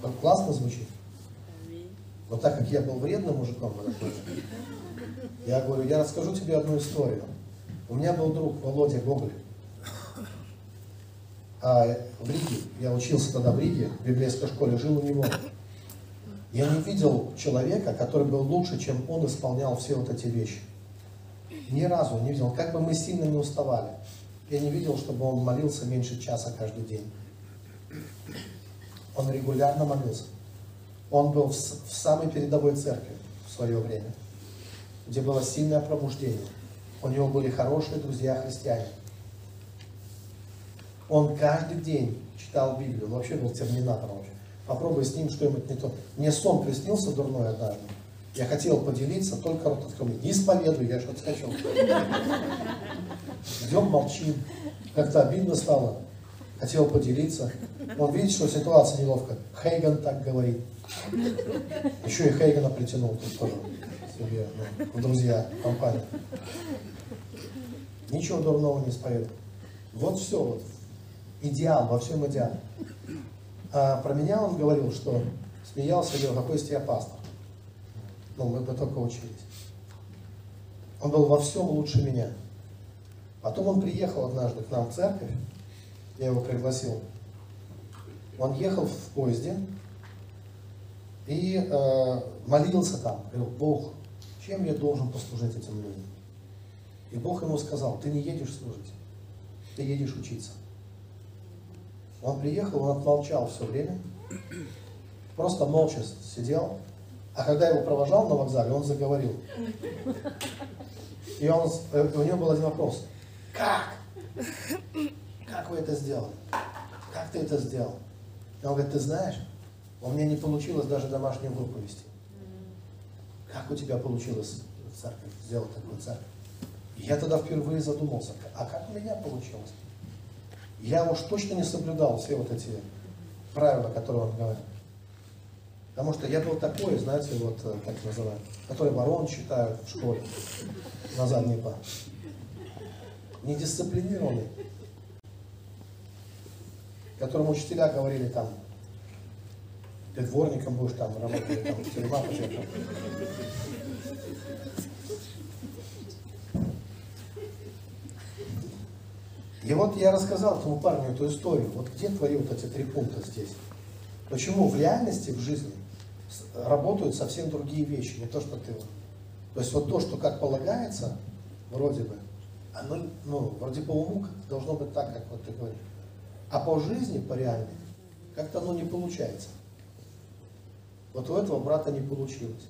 Вот классно звучит. Но так как я был вредным мужиком в этот я говорю, я расскажу тебе одну историю. У меня был друг Володя Гоголь. А в Риге, я учился тогда в Риге, в библейской школе, жил у него. Я не видел человека, который был лучше, чем он исполнял все вот эти вещи. Ни разу не видел, как бы мы сильно не уставали. Я не видел, чтобы он молился меньше часа каждый день. Он регулярно молился. Он был в, самой передовой церкви в свое время, где было сильное пробуждение. У него были хорошие друзья-христиане. Он каждый день читал Библию. Он вообще был терминатором. Вообще. Попробуй с ним что-нибудь не то. Мне сон приснился дурной однажды. Я хотел поделиться, только рот открыл. Не исповедуй, я что-то хочу. Идем, молчим. Как-то обидно стало. Хотел поделиться. Он видит, что ситуация неловкая. Хейган так говорит. Еще и Хейгана притянул тут тоже себе, ну, в друзья, компанию. Ничего дурного не исповедовал. Вот все, вот. Идеал, во всем идеал. А про меня он говорил, что смеялся, говорил, какой из тебя пастор. Ну, мы бы только учились. Он был во всем лучше меня. Потом он приехал однажды к нам в церковь, я его пригласил. Он ехал в поезде и э, молился там, говорил, Бог, чем я должен послужить этим людям? И Бог ему сказал, ты не едешь служить, ты едешь учиться. Он приехал, он отмолчал все время, просто молча сидел, а когда его провожал на вокзале, он заговорил. И он, э, у него был один вопрос. Как? Как вы это сделали? Как ты это сделал? И он говорит, ты знаешь, у меня не получилось даже домашнюю группу вести. Как у тебя получилось церковь, сделать такую церковь? И я тогда впервые задумался, а как у меня получилось? Я уж точно не соблюдал все вот эти правила, которые он говорит. Потому что я был такой, знаете, вот э, как называют, который ворон читают в школе на задний план недисциплинированный, которому учителя говорили там, Ты дворником будешь там работать, там, тюрьма, почему И вот я рассказал этому парню эту историю. Вот где твои вот эти три пункта здесь? Почему в реальности, в жизни работают совсем другие вещи, не то, что ты... То есть вот то, что как полагается, вроде бы, оно, ну, вроде по уму должно быть так, как вот ты говоришь. А по жизни, по реальной, как-то оно не получается. Вот у этого брата не получилось.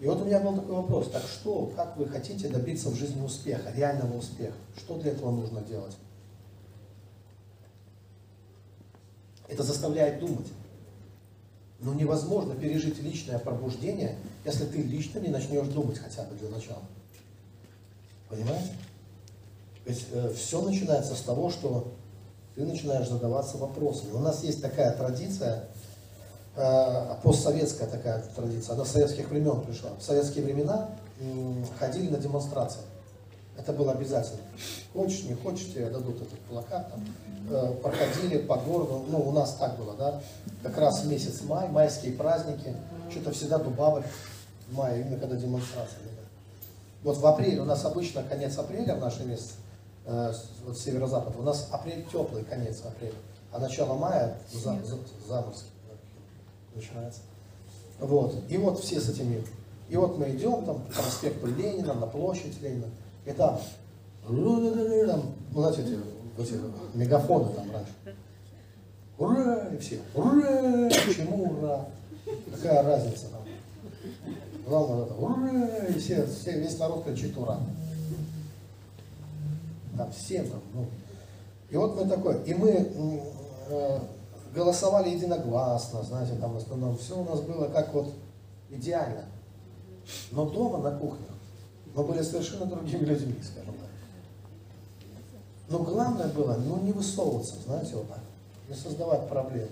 И вот у меня был такой вопрос, так что, как вы хотите добиться в жизни успеха, реального успеха? Что для этого нужно делать? Это заставляет думать. Но невозможно пережить личное пробуждение, если ты лично не начнешь думать хотя бы для начала. Понимаете? Ведь э, все начинается с того, что ты начинаешь задаваться вопросами. У нас есть такая традиция, э, постсоветская такая традиция, она с советских времен пришла. В советские времена ходили на демонстрации. Это было обязательно. Хочешь, не хочешь, тебе дадут этот плакат. Там, э, проходили по городу, ну у нас так было, да, как раз месяц май, майские праздники, что-то всегда дубавы в мае, именно когда демонстрации. Вот в апреле, у нас обычно конец апреля в нашем месяце, вот северо-запад, у нас апрель теплый, конец апреля, а начало мая за, за, заморский начинается. Вот, и вот все с этими, и вот мы идем там по проспекту Ленина, на площадь Ленина, и там, ну, знаете, эти, эти мегафоны там раньше. Ура! И все, ура! Почему ура? Какая разница там? Главное это ура! И все, все, весь народ кричит ура. Там всем там, ну. И вот мы такой, и мы э, голосовали единогласно, знаете, там в основном все у нас было как вот идеально. Но дома на кухне мы были совершенно другими людьми, скажем так. Но главное было, ну не высовываться, знаете, вот так, не создавать проблем.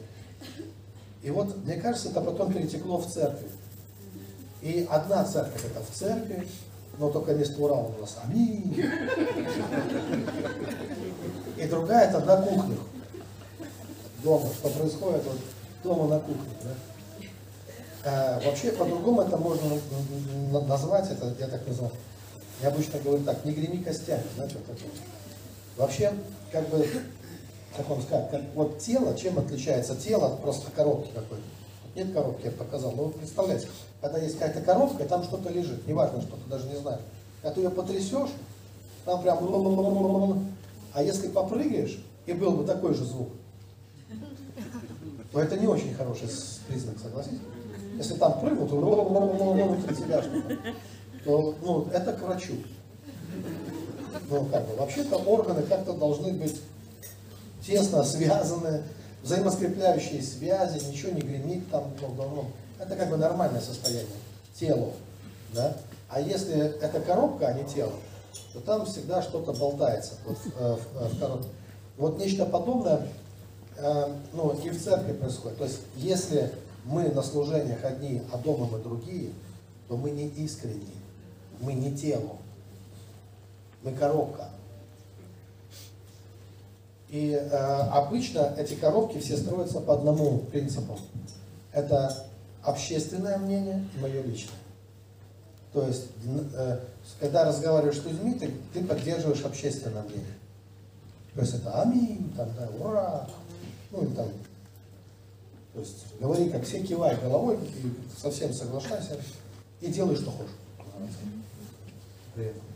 И вот, мне кажется, это потом перетекло в церковь. И одна церковь это в церкви, но только вместо ура у нас аминь. И другая это на кухню. Дома, что происходит вот дома на кухне. Да? А, вообще, по-другому это можно назвать, это я так называю. Я обычно говорю так, не греми костями, знаете, вот такое. Вообще, как бы, как вам сказать, как, вот тело, чем отличается тело от просто коробки какой-то? Нет коробки, я показал. Но вы представляете, когда есть какая-то коробка, и там что-то лежит, неважно что, ты даже не знаешь. Когда ты ее потрясешь, там прям... А если попрыгаешь, и был бы такой же звук, то это не очень хороший признак, согласитесь? Если там прыгнут, то тебя то ну, это к врачу. Ну, как бы, вообще-то органы как-то должны быть тесно связаны, взаимоскрепляющие связи, ничего не гремит там, ну, ну, это как бы нормальное состояние телу, да? А если это коробка, а не тело, то там всегда что-то болтается вот, э, в, э, в коробке. Вот нечто подобное, э, ну, и в церкви происходит. То есть, если мы на служениях одни, а дома мы другие, то мы не искренние, мы не тело, мы коробка. И э, обычно эти коробки все строятся по одному принципу. Это общественное мнение и мое личное. То есть, э, когда разговариваешь с людьми, ты, ты поддерживаешь общественное мнение. То есть это аминь, там, да, ура, ну и там. То есть говори, как все, кивай головой, и совсем соглашайся, и делай, что хочешь. При этом.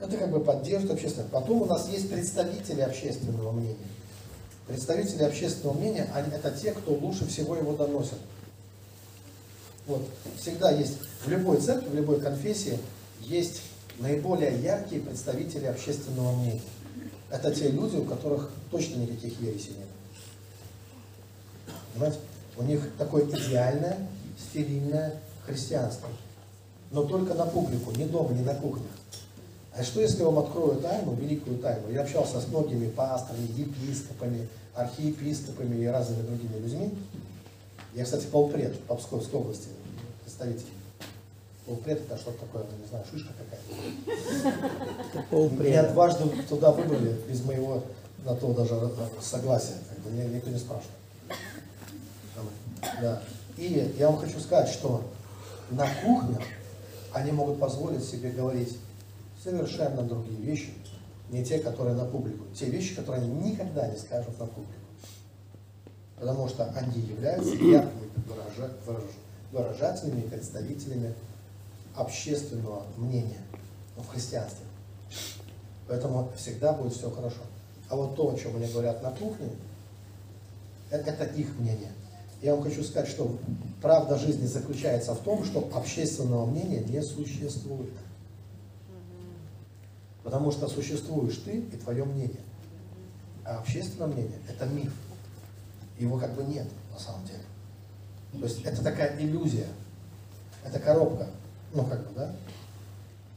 Это как бы поддерживает общественное. Потом у нас есть представители общественного мнения. Представители общественного мнения, они, это те, кто лучше всего его доносят. Вот. Всегда есть, в любой церкви, в любой конфессии есть наиболее яркие представители общественного мнения. Это те люди, у которых точно никаких ересей нет. Понимаете? У них такое идеальное, стерильное христианство. Но только на публику, не дома, не на кухнях. А что если я вам открою тайну, великую тайну? Я общался с многими пасторами, епископами, архиепископами и разными другими людьми. Я, кстати, полпред по Псковской области, представитель. Полпред это что-то такое, не знаю, шишка какая-то. Меня дважды туда выбрали из моего на то даже согласие, как бы, никто не спрашивает. Да. И я вам хочу сказать, что на кухнях они могут позволить себе говорить совершенно другие вещи, не те, которые на публику. Те вещи, которые они никогда не скажут на публику. Потому что они являются яркими выражателями и представителями общественного мнения в христианстве. Поэтому всегда будет все хорошо. А вот то, о чем они говорят на кухне, это их мнение. Я вам хочу сказать, что правда жизни заключается в том, что общественного мнения не существует. Потому что существуешь ты и твое мнение. А общественное мнение – это миф. Его как бы нет на самом деле. То есть это такая иллюзия. Это коробка. Ну как бы, да?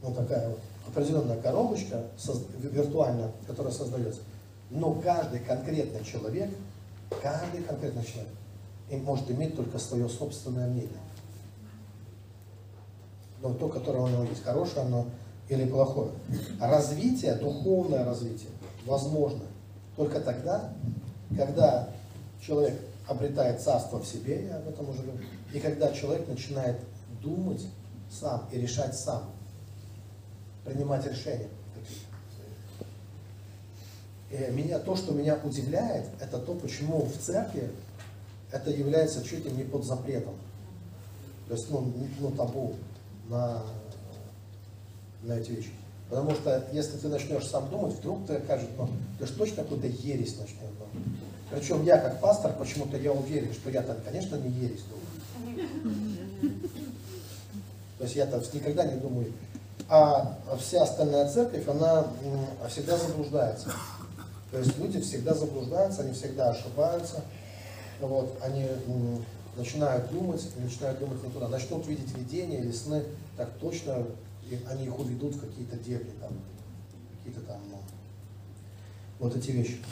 Ну такая вот определенная коробочка виртуальная, которая создается. Но каждый конкретный человек, каждый конкретный человек и может иметь только свое собственное мнение. Но то, которое у него есть, хорошее оно или плохое. Развитие, духовное развитие, возможно только тогда, когда человек обретает царство в себе, я об этом уже говорил, и когда человек начинает думать сам и решать сам, принимать решения. И меня, то, что меня удивляет, это то, почему в церкви это является чуть ли не под запретом. То есть, ну, ну табу на, на эти вещи. Потому что если ты начнешь сам думать, вдруг ты окажешь, ну, ты же точно какую-то ересь начнешь думать. Причем я как пастор, почему-то я уверен, что я-то, конечно, не ересь думаю. То есть я-то никогда не думаю. А вся остальная церковь, она всегда заблуждается. То есть люди всегда заблуждаются, они всегда ошибаются вот, они начинают думать, начинают думать не туда, начнут видеть видения или сны, так точно и они их уведут в какие-то дебри, там, какие-то там, ну, вот эти вещи.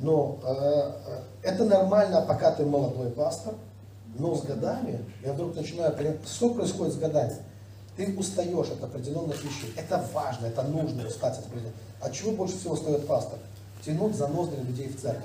Но э, э, это нормально, пока ты молодой пастор, но с годами я вдруг начинаю понять, что происходит с годами. Ты устаешь от определенных вещей. Это важно, это нужно устать от определенных. От чего больше всего устает пастор? Тянуть за ноздри людей в церковь.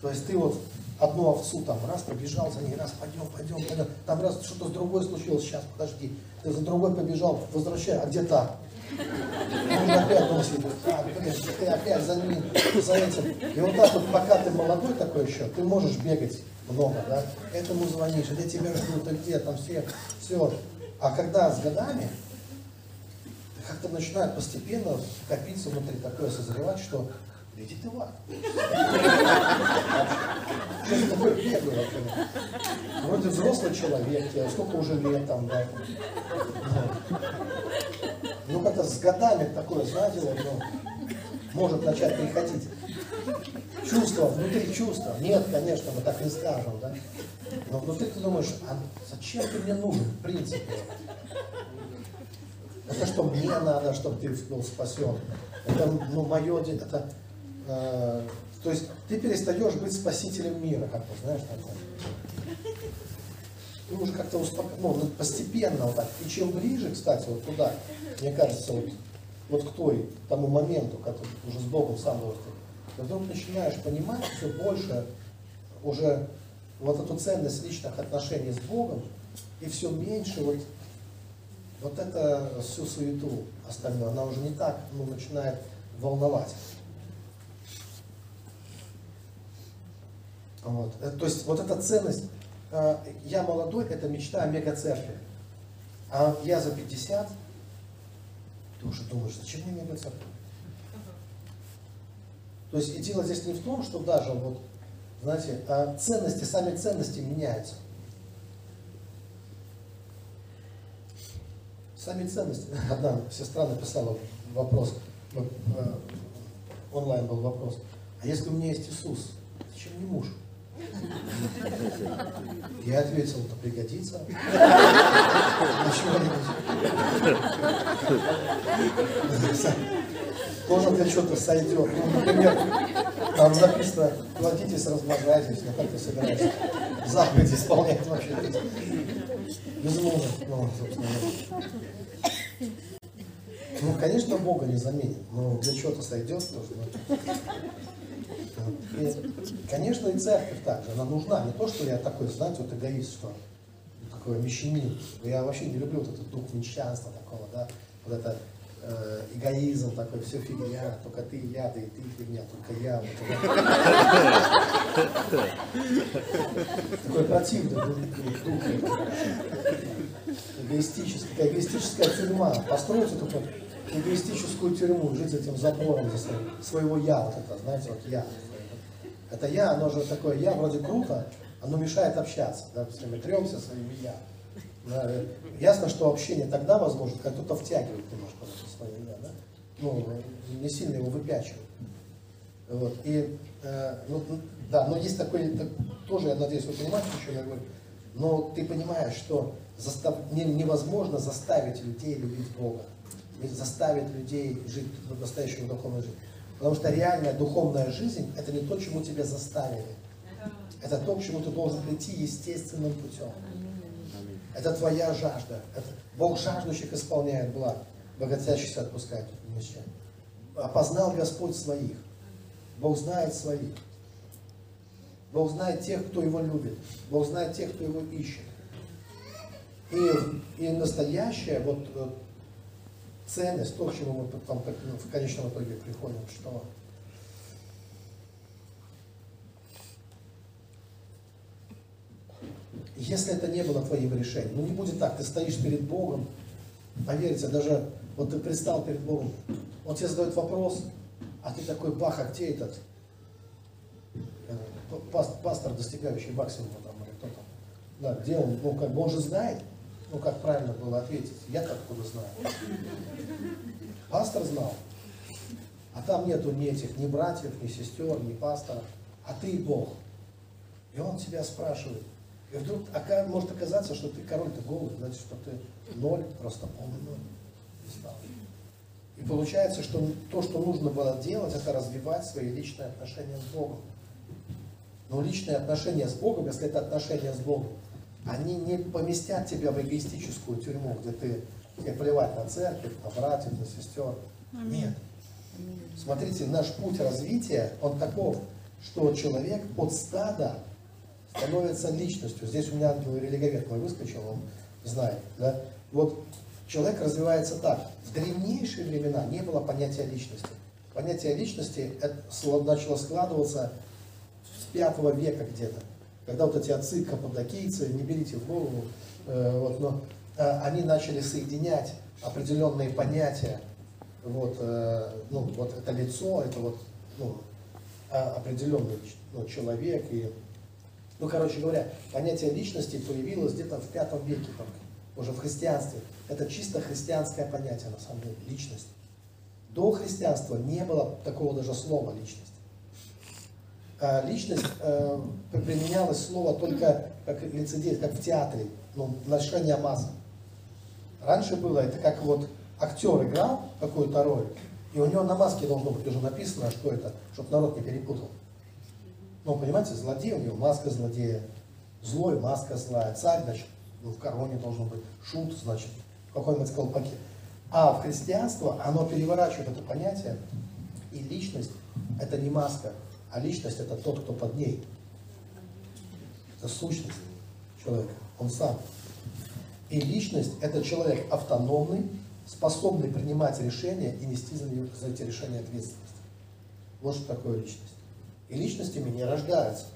То есть ты вот одну овцу там раз побежал за ней, раз пойдем, пойдем, пойдем. Там раз что-то с другой случилось, сейчас подожди. Ты за другой побежал, возвращай, а где та? Он опять дома сидит, а, блин, ты опять за ним, за этим. И вот так вот, пока ты молодой такой еще, ты можешь бегать много, да, этому звонишь, где тебя ждут, ты где, там все, все. А когда с годами, как-то начинает постепенно копиться внутри такое, созревать, что иди ты в ад. Вообще? Вроде взрослый человек, тебе сколько уже лет там, да. Ну, как-то с годами такое, знаете, вот, ну, может начать приходить. Чувство, внутри чувства. Нет, конечно, мы так не скажем, да. Но внутри ты думаешь, а зачем ты мне нужен, в принципе? Это что мне надо, чтобы ты был спасен. Это, ну, мое, это э, то есть ты перестаешь быть спасителем мира, как бы, знаешь, такое. Ты уже как-то успоко... ну, постепенно вот так. И чем ближе, кстати, вот туда, мне кажется, вот, вот к той, тому моменту, который уже с Богом сам должен, ты вдруг начинаешь понимать все больше уже вот эту ценность личных отношений с Богом, и все меньше вот, вот это всю суету остальную, она уже не так ну, начинает волновать. Вот. Э, то есть вот эта ценность, э, я молодой, это мечта о мегацеркви. А я за 50, ты уже думаешь, зачем мне мегацерковь? То есть и дело здесь не в том, что даже вот, знаете, а ценности, сами ценности меняются. Сами ценности. *laughs* Одна сестра написала вопрос, э, онлайн был вопрос. А если у меня есть Иисус, зачем мне муж? Я ответил, это пригодится. Тоже для чего-то сойдет. Ну, например, там написано, платитесь, размножайтесь, но как ты собираешься заповеди исполнять вообще? Без мужа. Ну, собственно. Ну, конечно, Бога не заменит, но для чего-то сойдет тоже. И, конечно, и церковь также, она нужна. Не то, что я такой, знаете, вот эгоист, что такой мещанин. Я вообще не люблю вот этот дух мещанства такого, да, вот это э, эгоизм такой, все фигня, только ты и я, да и ты фигня, только я. Вот такой противный дух, эгоистический, эгоистическая тюрьма. Постройте такую эгоистическую тюрьму, жить этим запором за своего, я, вот это, знаете, вот я. Это я, оно же такое я, вроде круто, оно мешает общаться, да, все время тремся своим я. Да, ясно, что общение тогда возможно, когда кто-то втягивает немножко свое я, да? ну, не сильно его выпячивает. Вот. И, э, ну, да, но есть такой, так, тоже, я надеюсь, вы понимаете, о я говорю, но ты понимаешь, что застав, не, невозможно заставить людей любить Бога, заставить людей жить настоящую духовную жизнь. Потому что реальная духовная жизнь – это не то, чему тебя заставили. Это то, к чему ты должен прийти естественным путем. Это твоя жажда. Это Бог жаждущих исполняет благ, богатящихся отпускает нищим. Опознал Господь своих. Бог знает своих. Бог знает тех, кто Его любит. Бог знает тех, кто Его ищет. И, и настоящая вот, вот ценность, то, к чему мы потом ну, в конечном итоге приходим, что если это не было твоим решением, ну не будет так, ты стоишь перед Богом, поверьте, даже вот ты пристал перед Богом, Он тебе задает вопрос, а ты такой, бах, а где этот э, пастор, достигающий максимума там, или кто там, да, где он, ну как бы он же знает, ну как правильно было ответить, я как откуда знаю. Пастор знал, а там нету ни этих, ни братьев, ни сестер, ни пастора, а ты Бог. И он тебя спрашивает, и вдруг может оказаться, что ты король-то голый, значит, что ты ноль, просто полный ноль. И получается, что то, что нужно было делать, это развивать свои личные отношения с Богом. Но личные отношения с Богом, если это отношения с Богом, они не поместят тебя в эгоистическую тюрьму, где ты тебе плевать на церковь, на братьев, на сестер. Нет. Смотрите, наш путь развития, он таков, что человек от стада становится личностью. Здесь у меня религовед мой выскочил, он знает. Да? Вот человек развивается так. В древнейшие времена не было понятия личности. Понятие личности это начало складываться с пятого века где-то. Когда вот эти отцы каппадокийцы, не берите в голову, э, вот, но э, они начали соединять определенные понятия. Вот, э, ну, вот это лицо, это вот ну, определенный ну, человек и ну, короче говоря, понятие личности появилось где-то в пятом веке только, уже в христианстве. Это чисто христианское понятие, на самом деле, личность. До христианства не было такого даже слова личность. А личность э, применялось слово только как лицедей, как в театре, ну, ношение масок. Раньше было, это как вот актер играл какую-то роль, и у него на маске должно быть уже написано, что это, чтобы народ не перепутал. Ну, понимаете, злодей у него маска злодея, злой маска злая, царь, значит, ну, в короне должен быть, шут, значит, в какой-нибудь колпаке. А в христианство оно переворачивает это понятие, и личность – это не маска, а личность – это тот, кто под ней. Это сущность человека, он сам. И личность – это человек автономный, способный принимать решения и нести за, за эти решения ответственность. Вот что такое личность. И личностями не рождаются,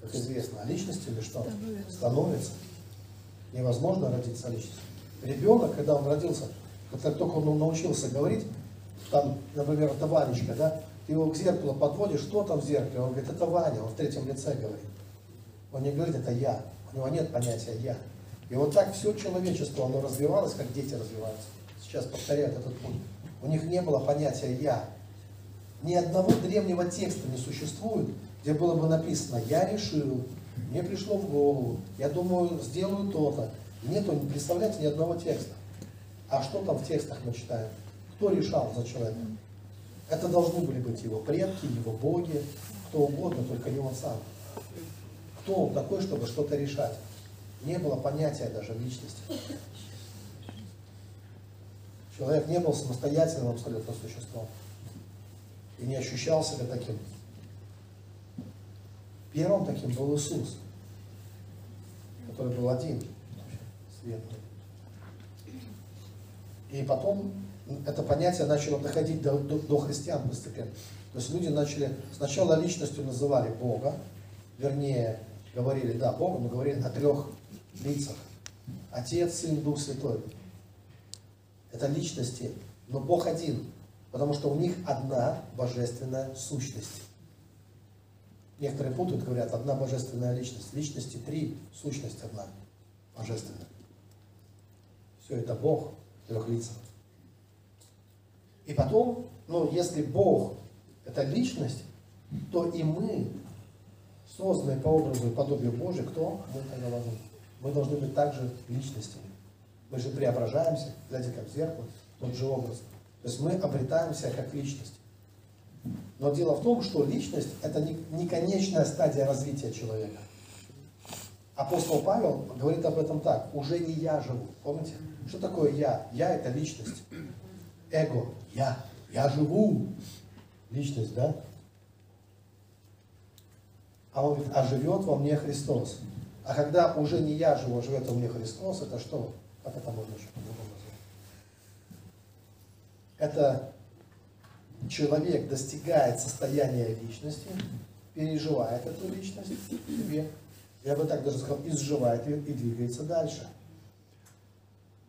как известно, а личностями что? Становятся. Невозможно родиться личностью. Ребенок, когда он родился, как только он научился говорить, там, например, это Ванечка, да, ты его к зеркалу подводишь, что там в зеркале? Он говорит, это Ваня, он в третьем лице говорит. Он не говорит, это я. У него нет понятия я. И вот так все человечество, оно развивалось, как дети развиваются. Сейчас повторяют этот путь. У них не было понятия я. Ни одного древнего текста не существует, где было бы написано «я решил», «мне пришло в голову», «я думаю, сделаю то-то». Нету, не представляете, ни одного текста. А что там в текстах мы читаем? Кто решал за человека? Это должны были быть его предки, его боги, кто угодно, только не он сам. Кто он такой, чтобы что-то решать? Не было понятия даже личности. Человек не был самостоятельным абсолютно существом и не ощущал себя таким. Первым таким был Иисус, который был один, светлый. И потом это понятие начало доходить до, до, до христиан постепенно. То есть люди начали, сначала личностью называли Бога, вернее, говорили, да, Бога, но говорили о трех лицах. Отец, Сын, Дух Святой. Это личности, но Бог один, потому что у них одна божественная сущность. Некоторые путают, говорят, одна божественная личность. Личности три, сущность одна божественная. Все это Бог трех лицах. И потом, ну, если Бог это личность, то и мы, созданные по образу и подобию Божию, кто мы тогда должны? Мы должны быть также личностями. Мы же преображаемся, глядя как в зеркало, тот же образ. То есть мы обретаемся как личность. Но дело в том, что личность – это не конечная стадия развития человека. Апостол Павел говорит об этом так. Уже не я живу. Помните? Что такое я? Я – это личность. Эго. Я. Я живу. Личность, да? А он говорит, а живет во мне Христос. А когда уже не я живу, а живет во мне Христос, это что? Как это можно еще по-другому назвать? Это человек достигает состояния личности, переживает эту личность в себе, я бы так даже сказал, изживает ее и двигается дальше.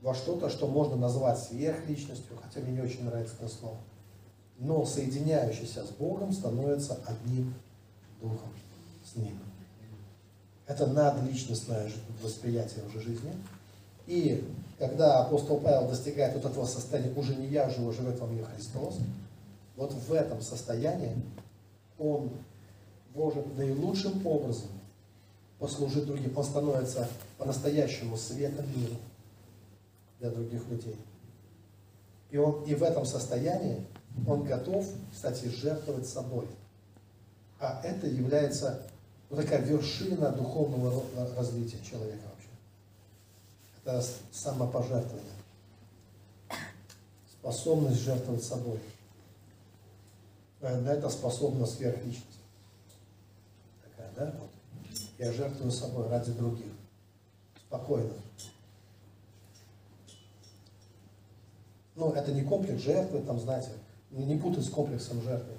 Во что-то, что можно назвать сверхличностью, хотя мне не очень нравится это слово. Но соединяющийся с Богом становится одним духом с Ним. Это надличностное восприятие уже жизни. И когда апостол Павел достигает вот этого состояния, уже не я живу, живет во мне Христос, вот в этом состоянии он может наилучшим образом послужить другим. Он становится по-настоящему светом мира для других людей. И, он, и в этом состоянии он готов, кстати, жертвовать собой. А это является вот такая вершина духовного развития человека вообще. Это самопожертвование. Способность жертвовать собой. На это способна сверхличность. Такая, да? Вот. Я жертвую собой ради других. Спокойно. Ну, это не комплекс жертвы, там, знаете, не путать с комплексом жертвы.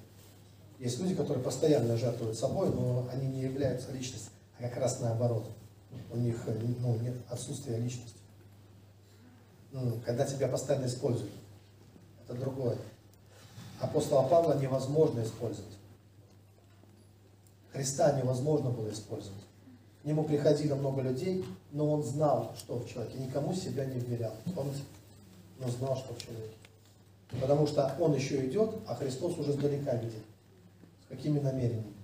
Есть люди, которые постоянно жертвуют собой, но они не являются личностью, а как раз наоборот. У них ну, нет отсутствия личности. Ну, когда тебя постоянно используют, это другое. Апостола Павла невозможно использовать. Христа невозможно было использовать. К нему приходило много людей, но он знал, что в человеке. Никому себя не вверял. Помните? Но знал, что в человеке. Потому что он еще идет, а Христос уже сдалека видит. С какими намерениями?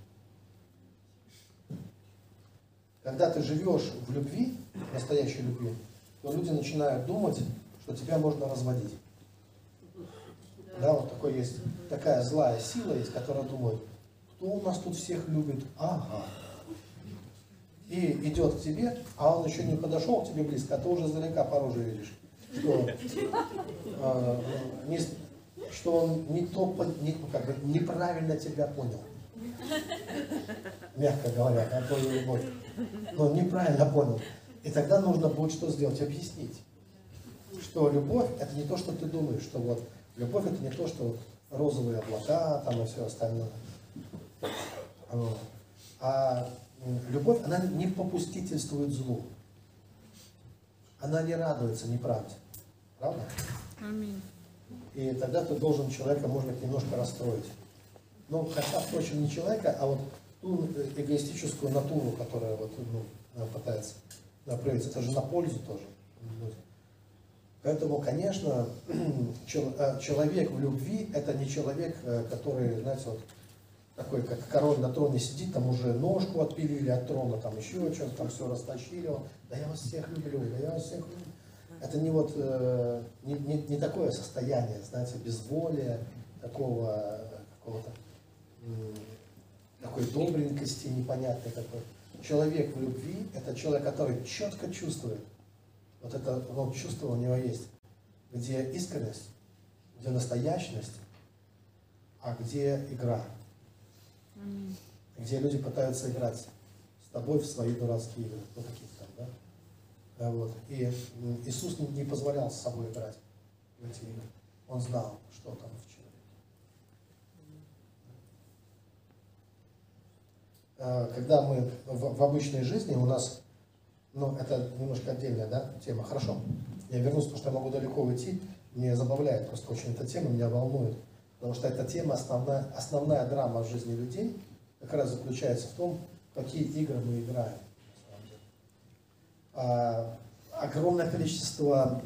Когда ты живешь в любви, настоящей любви, то люди начинают думать, что тебя можно разводить. Да, вот такой есть, такая злая сила есть, которая думает, кто у нас тут всех любит? Ага. И идет к тебе, а он еще не подошел к тебе близко, а ты уже издалека по роже видишь, что, э, не, что он не то, не, как бы, неправильно тебя понял. Мягко говоря, а то любовь. Но неправильно понял. И тогда нужно будет что сделать? Объяснить, что любовь это не то, что ты думаешь, что вот Любовь это не то, что розовые облака там и все остальное. А любовь, она не попустительствует злу. Она не радуется неправде. Правда? Аминь. И тогда ты должен человека, может быть, немножко расстроить. Ну, хотя, впрочем, не человека, а вот ту эгоистическую натуру, которая вот, ну, пытается проявиться. Это же на пользу тоже. Поэтому, конечно, *clears throat* э, человек в любви – это не человек, э, который, знаете, вот такой, как король на троне сидит, там уже ножку отпилили от трона, там еще что-то, там все растащили, он, да я вас всех люблю, да я вас всех люблю. Это не вот, э, не, не, не такое состояние, знаете, безволия, такого, какого-то, такой добренькости непонятной такой. Человек в любви – это человек, который четко чувствует, вот это вот чувство у него есть, где искренность, где настоящность, а где игра. Где люди пытаются играть с тобой в свои дурацкие игры, ну какие там, да? А вот. И Иисус не, не позволял с собой играть в эти игры. Он знал, что там в человеке. Э, Когда мы в, в обычной жизни, у нас, ну, это немножко отдельная да, тема. Хорошо, я вернусь, потому что я могу далеко уйти. Мне забавляет просто очень эта тема, меня волнует. Потому что эта тема, основная, основная драма в жизни людей, как раз заключается в том, какие игры мы играем. А, огромное количество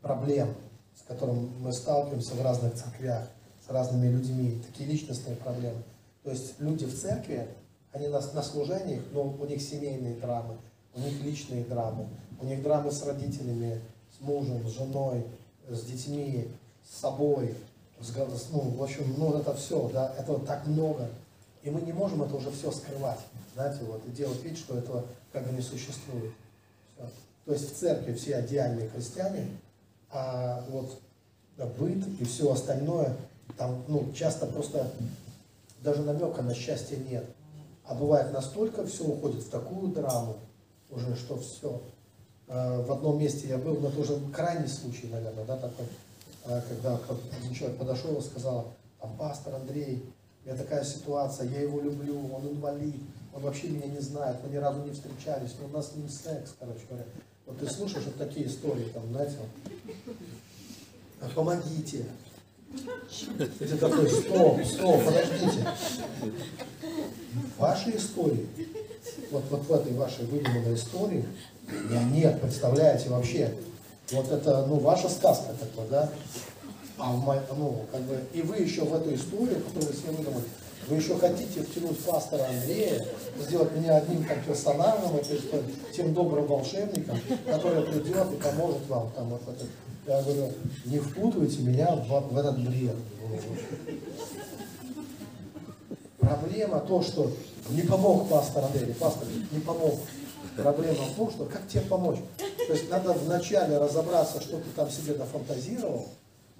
проблем, с которым мы сталкиваемся в разных церквях, с разными людьми, такие личностные проблемы. То есть люди в церкви, они на, на служениях, но у них семейные драмы, у них личные драмы, у них драмы с родителями, с мужем, с женой, с детьми, с собой, ну, в общем, ну, это все, да, этого так много. И мы не можем это уже все скрывать, знаете, вот, и делать вид, что этого как бы не существует. Всё. То есть в церкви все идеальные христиане, а вот быт и все остальное, там, ну, часто просто даже намека на счастье нет. А бывает настолько все уходит в такую драму, уже что все. В одном месте я был, но это уже крайний случай, наверное, да, такой, э, когда один человек подошел и сказал, там, пастор Андрей, у меня такая ситуация, я его люблю, он инвалид, он вообще меня не знает, мы ни разу не встречались, но у нас с ним секс, короче говоря. Вот ты слушаешь вот такие истории, там, знаете, вот, помогите. И ты такой, стоп, стоп, подождите. Ваши истории, вот, вот в этой вашей выдуманной истории, меня нет, представляете, вообще. Вот это, ну, ваша сказка такая, да? А в мо- ну, как бы, и вы еще в эту историю, которую вы себе выдумали, вы еще хотите втянуть пастора Андрея, сделать меня одним там персонажем истории, тем добрым волшебником, который придет и поможет вам там вот это. Я говорю, не впутывайте меня в, в этот бред. Проблема то, что не помог пастор Андрей, пастор не помог. Проблема в том, что как тебе помочь? То есть надо вначале разобраться, что ты там себе дофантазировал,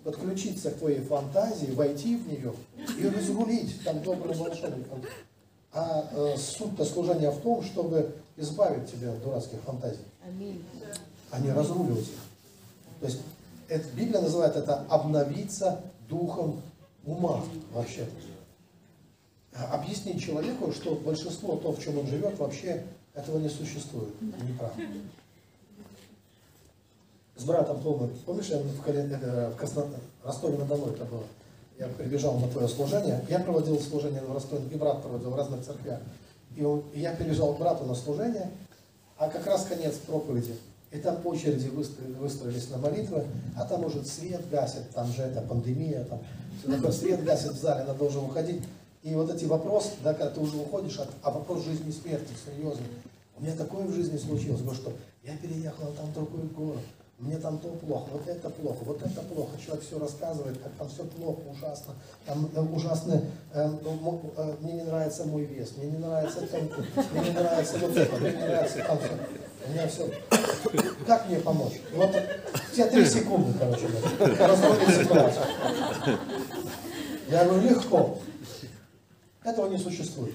подключиться к твоей фантазии, войти в нее и разрулить там добрым волшебником. А э, суть-то служения в том, чтобы избавить тебя от дурацких фантазий, Аминь. а не разруливать их. То есть это, Библия называет это обновиться духом ума вообще. Объяснить человеку, что большинство то, в чем он живет, вообще этого не существует. Неправда. С братом помню, помнишь, я в, э, в Красно- Ростове-на-Дону это было. Я прибежал на твое служение. Я проводил служение в Ростове, и брат проводил в разных церквях. И, он- и я прибежал к брату на служение, а как раз конец проповеди. И там по очереди выстроили- выстроились на молитвы, а там уже свет гасит, там же это пандемия, там всё такое, свет гасит в зале, надо уже уходить. И вот эти вопросы, да, когда ты уже уходишь, от, а вопрос жизни и смерти, серьезный. У меня такое в жизни случилось, что я переехал там в другой город, мне там то плохо, вот это плохо, вот это плохо. Человек все рассказывает, как там все плохо, ужасно. Там э, ужасно, э, э, мне не нравится мой вес, мне не нравится там, мне не нравится вот это, мне не нравится там все. У меня все. Как мне помочь? Вот тебя три секунды, короче, разрулить ситуацию. Я говорю, легко. Этого не существует.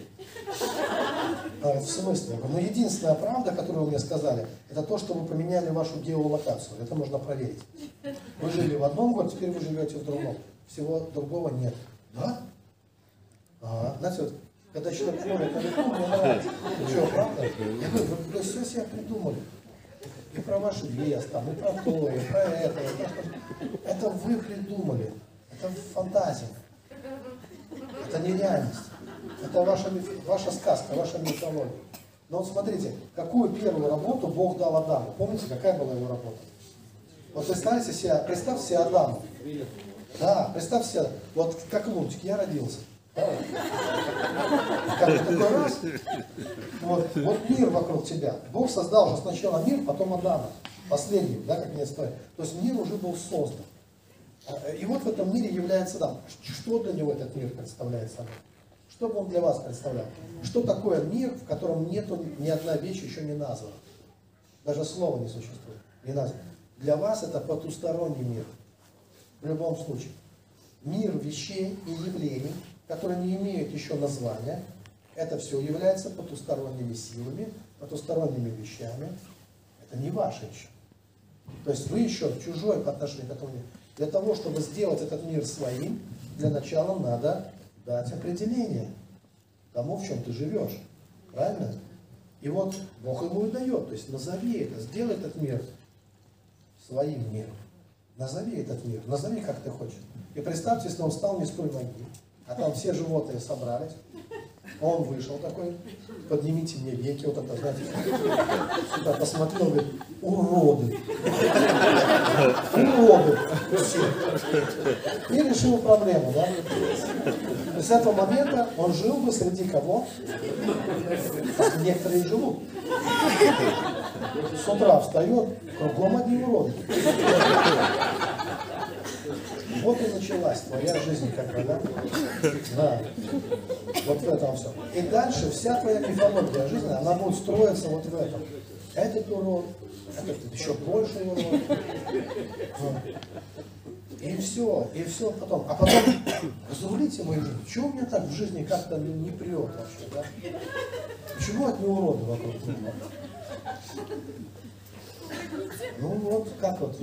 А, В смысле? Я ну единственная правда, которую вы мне сказали, это то, что вы поменяли вашу геолокацию. Это можно проверить. Вы жили в одном городе, теперь вы живете в другом. Всего другого нет. Да? Ага. Знаете, вот, когда человек ходит на нравится. Что, правда? Я говорю, вы, все себе придумали. И про ваш вес, там, и про то, и про это. и про то. Это вы придумали. Это фантазия. Это не реальность. Это ваша, ваша сказка, ваша мифология. Но вот смотрите, какую первую работу Бог дал Адаму? Помните, какая была его работа? Вот представьте себе, представьте себе Адаму. Да, представьте себе, вот как лунтик, я родился. Да. Как такой раз, вот, вот мир вокруг тебя. Бог создал же сначала мир, потом Адама. Последний, да, как мне стоит. То есть мир уже был создан. А, И вот в этом мире является Адам. Что для него этот мир представляет собой? Что бы он для вас представлял? Что такое мир, в котором нету ни одна вещь еще не названа? Даже слова не существует, не названо. Для вас это потусторонний мир. В любом случае. Мир вещей и явлений, которые не имеют еще названия, Это все является потусторонними силами, потусторонними вещами. Это не ваше еще. То есть вы еще чужой по отношению к этому миру. Для того, чтобы сделать этот мир своим, для начала надо дать определение тому, в чем ты живешь. Правильно? И вот Бог ему и дает. То есть назови это, сделай этот мир своим миром. Назови этот мир, назови как ты хочешь. И представьте, если он встал не с той ноги, а там все животные собрались, он вышел такой, поднимите мне веки, вот это, знаете, сюда посмотрел, говорит, уроды. Уроды. Все. И решил проблему, да? С этого момента он жил бы среди кого? Некоторые живут. С утра встает, кругом одни уроды. Вот и началась твоя жизнь, как бы, да? Да. Вот в этом все. И дальше вся твоя мифология жизни, она будет строиться вот в этом. Этот урод, этот еще больше урод. И все, и все потом. А потом разрулите мою жизнь. Чего у меня так в жизни как-то не, прет вообще, да? Почему одни уроды вокруг меня? Ну вот, как вот,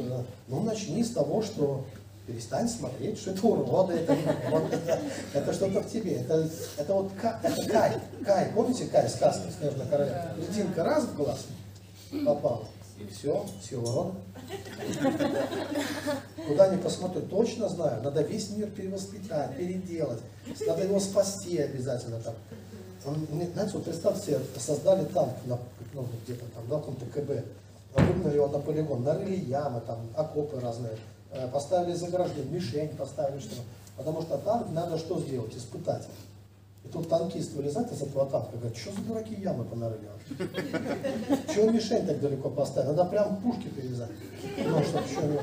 ну начни с того, что перестань смотреть, что это уроды, это, вот, это, это что-то в тебе, это, это вот это Кай, Кай, помните Кай, сказка Снежная королева? Льдинка раз в глаз попала, и все, уроды. Куда ни посмотрю, точно знаю, надо весь мир перевоспитать, переделать, надо его спасти обязательно там. Он, знаете, вот представьте, создали танк на, ну, где-то там, да, в каком-то КБ, выгнали его на полигон, нарыли ямы, там, окопы разные, э, поставили заграждение, мишень поставили, что Потому что танк надо что сделать? Испытать. И тут танкист вылезает из этого танка, говорит, что за дураки ямы понарыли вообще? *laughs* Чего мишень так далеко поставить? Надо прям пушки перевязать. Ну, чтобы еще...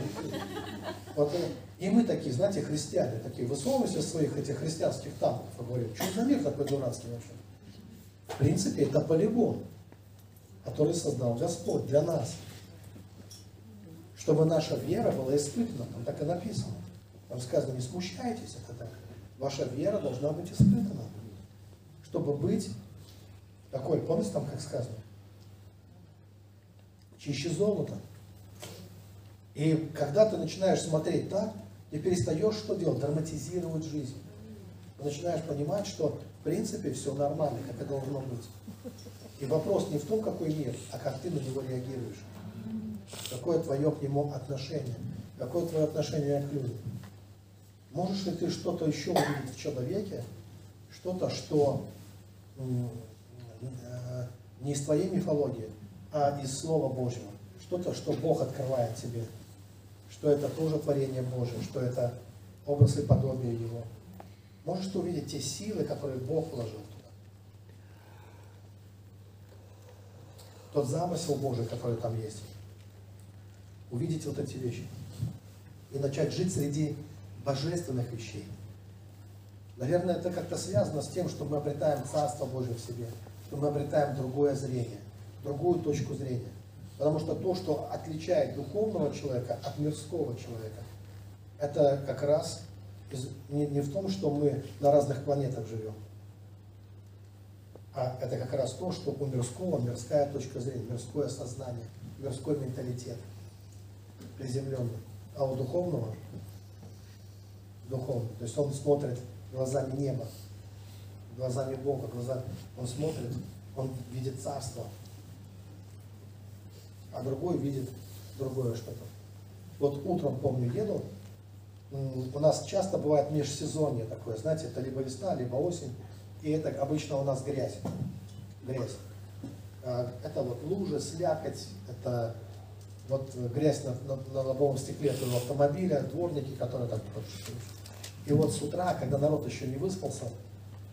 Вот, и мы такие, знаете, христиане, такие, высовываемся своих этих христианских танков и говорим, что за мир такой дурацкий вообще? В принципе, это полигон, который создал Господь для нас. Чтобы наша вера была испытана, там так и написано. Там сказано, не смущайтесь, это так. Ваша вера должна быть испытана. Чтобы быть такой, помните там, как сказано? Чище золота. И когда ты начинаешь смотреть так, ты перестаешь что делать? Драматизировать жизнь. Ты начинаешь понимать, что в принципе все нормально, как это должно быть. И вопрос не в том, какой мир, а как ты на него реагируешь. Какое твое к нему отношение. Какое твое отношение к людям. Можешь ли ты что-то еще увидеть в человеке, что-то, что не из твоей мифологии, а из Слова Божьего. Что-то, что Бог открывает тебе. Что это тоже творение Божие, что это образ и подобие Его. Можешь ты увидеть те силы, которые Бог вложил туда. Тот замысел Божий, который там есть. Увидеть вот эти вещи. И начать жить среди божественных вещей. Наверное, это как-то связано с тем, что мы обретаем Царство Божие в себе, что мы обретаем другое зрение, другую точку зрения. Потому что то, что отличает духовного человека от мирского человека, это как раз не, не в том, что мы на разных планетах живем, а это как раз то, что у мирского мирская точка зрения, мирское сознание, мирской менталитет приземленный. А у духовного духовный. То есть он смотрит глазами неба, глазами Бога, глазами, он смотрит, он видит царство, а другой видит другое что-то. Вот утром, помню, еду, у нас часто бывает межсезонье такое, знаете, это либо весна, либо осень, и это обычно у нас грязь. Грязь. А, это вот лужи, слякоть, это вот грязь на, на, на лобовом стекле этого автомобиля, дворники, которые так и вот с утра, когда народ еще не выспался,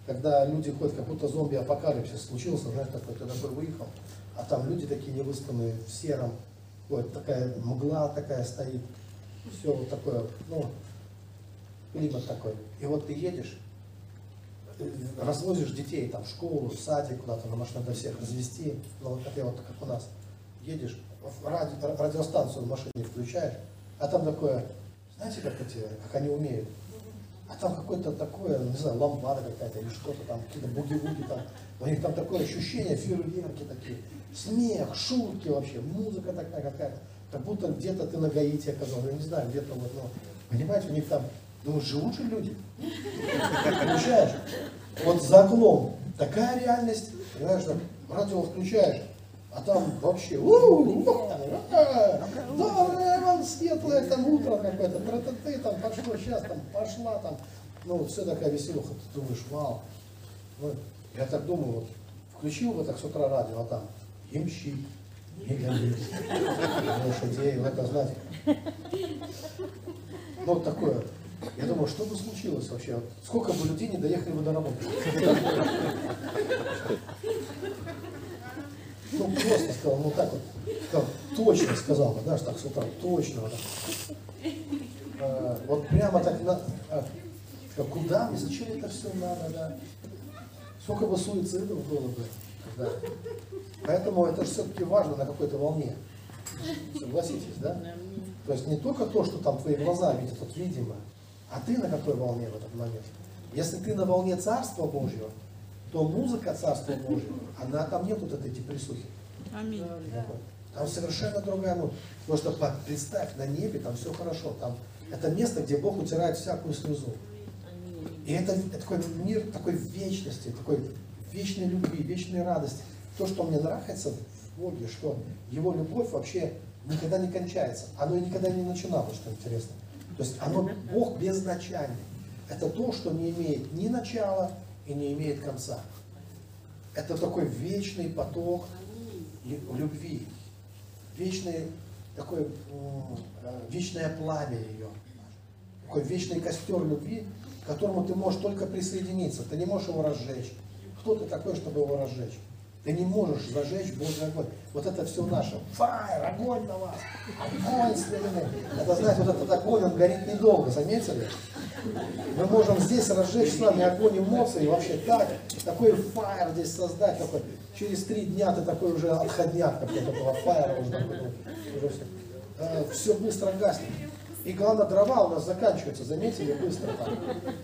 когда люди ходят, как будто зомби-апокалипсис случился, знаешь, такой, ты такой выехал, а там люди такие невыспанные, в сером, вот такая мгла такая стоит, все вот такое, ну, климат такой. И вот ты едешь, э, развозишь детей там в школу, в садик куда-то, на машину надо всех развести, ну вот это вот как у нас, едешь, ради, радиостанцию в машине включаешь, а там такое, знаете, как эти, как они умеют, а там какое-то такое, не знаю, ламбада какая-то или что-то там, какие-то буги-вуги там. У них там такое ощущение, фейерверки такие, смех, шутки вообще, музыка такая какая-то. Как будто где-то ты на Гаити оказался, я не знаю, где-то вот, ну, понимаете, у них там, ну, живут же люди. Включаешь, вот за окном такая реальность, понимаешь, радио включаешь, а там вообще, доброе вам светлое там утро какое-то, тра-та-ты, там пошло, сейчас там пошла там, ну, все такая веселуха, ты думаешь, вау. Я так думаю, вот, включил бы так с утра радио, а там, ямщик, лошадей, это, знаете, ну, вот такое, я думаю, что бы случилось вообще? Сколько бы людей не доехали бы до работы? Ну, просто сказал, ну так вот, сказал, точно сказал, знаешь, так с утра, точно. Вот, а, вот прямо так, на, а, сказал, куда, и зачем это все надо, да? Сколько бы суицидов было бы, да? Поэтому это же все-таки важно на какой-то волне. Согласитесь, да? То есть не только то, что там твои глаза видят, вот видимо, а ты на какой волне в этот момент? Если ты на волне Царства Божьего, то музыка Царства Божьего, она там нет вот этой депрессухи. Аминь. Там совершенно другая музыка. Потому что представь, на небе там все хорошо. Там это место, где Бог утирает всякую слезу. И это, это такой мир такой вечности, такой вечной любви, вечной радости. То, что мне нравится в Боге, что Его любовь вообще никогда не кончается. Оно и никогда не начиналось, что интересно. То есть оно, Бог безначальный. Это то, что не имеет ни начала и не имеет конца. Это такой вечный поток любви. Вечный, такой, э, вечное пламя ее. Такой вечный костер любви, к которому ты можешь только присоединиться. Ты не можешь его разжечь. Кто ты такой, чтобы его разжечь? Ты не можешь зажечь Божий огонь. Вот это все наше. Фаер, огонь на вас. Огонь святой. Это, знаете, вот этот огонь, он горит недолго, заметили? Мы можем здесь разжечь с вами огонь эмоций, вообще так, такой фаер здесь создать, такой, через три дня ты такой уже отходняк был от фаера, уже, уже все, э, все быстро гаснет. И главное, дрова у нас заканчиваются, заметили, быстро там.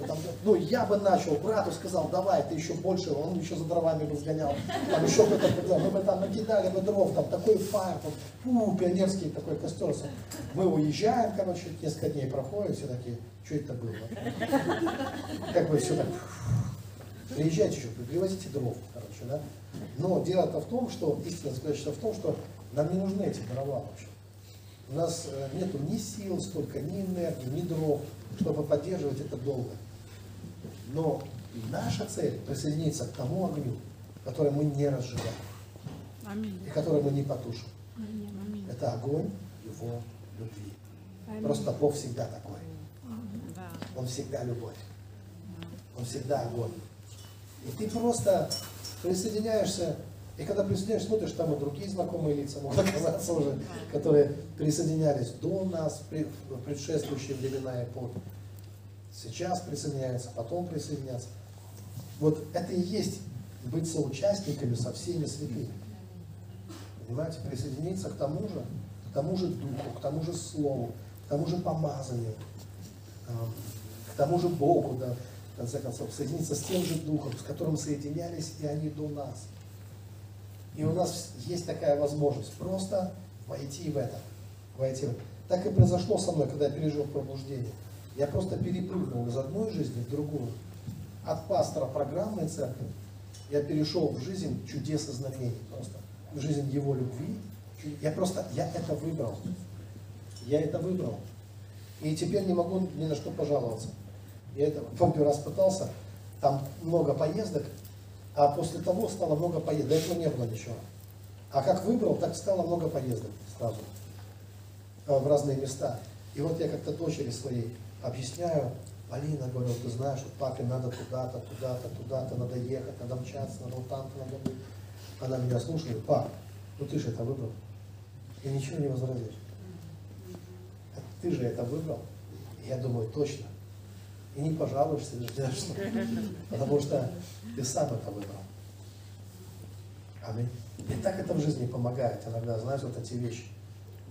там. Ну, я бы начал, брату сказал, давай, ты еще больше, он еще за дровами бы сгонял. Там еще бы там, мы бы там накидали бы дров, там такой фаер, там, фу, пионерский такой костер. Мы уезжаем, короче, несколько дней проходит, все такие, что это было? Как бы все так, приезжайте еще, привозите дров, короче, да. Но дело-то в том, что, истинно заключается в том, что нам не нужны эти дрова вообще. У нас э, нету ни сил столько, ни энергии, ни дров, чтобы поддерживать это долго. Но наша цель присоединиться к тому огню, который мы не разжигаем. Аминь. И который мы не потушим. Аминь. Аминь. Это огонь его любви. Аминь. Просто Бог всегда такой. Да. Он всегда любовь. Он всегда огонь. И ты просто присоединяешься и когда присоединяешься, смотришь, там и другие знакомые лица могут оказаться уже, которые присоединялись до нас в предшествующие времена и эпохи. Сейчас присоединяются, потом присоединятся. Вот это и есть быть соучастниками со всеми святыми. Понимаете, присоединиться к тому же, к тому же Духу, к тому же Слову, к тому же помазанию, к тому же Богу, да, в конце концов, соединиться с тем же Духом, с которым соединялись и они до нас. И у нас есть такая возможность просто войти в это. Войти в это. Так и произошло со мной, когда я пережил пробуждение. Я просто перепрыгнул из одной жизни в другую. От пастора программной церкви я перешел в жизнь чудес и знамений просто. В жизнь его любви. Я просто, я это выбрал. Я это выбрал. И теперь не могу ни на что пожаловаться. Я это, помню, раз пытался, там много поездок, а после того стало много поездок. До этого не было ничего. А как выбрал, так стало много поездок сразу э, в разные места. И вот я как-то дочери своей объясняю, Полина, говорю, ты знаешь, вот папе надо туда-то, туда-то, туда-то, надо ехать, надо мчаться, надо вот там-то, надо быть. Она меня слушает, пап, ну ты же это выбрал. И ничего не возразишь. Ты же это выбрал. Я думаю, точно. И не пожалуешься, на что. *laughs* Потому что ты сам это выбрал. Аминь. И так это в жизни помогает иногда, знаешь, вот эти вещи.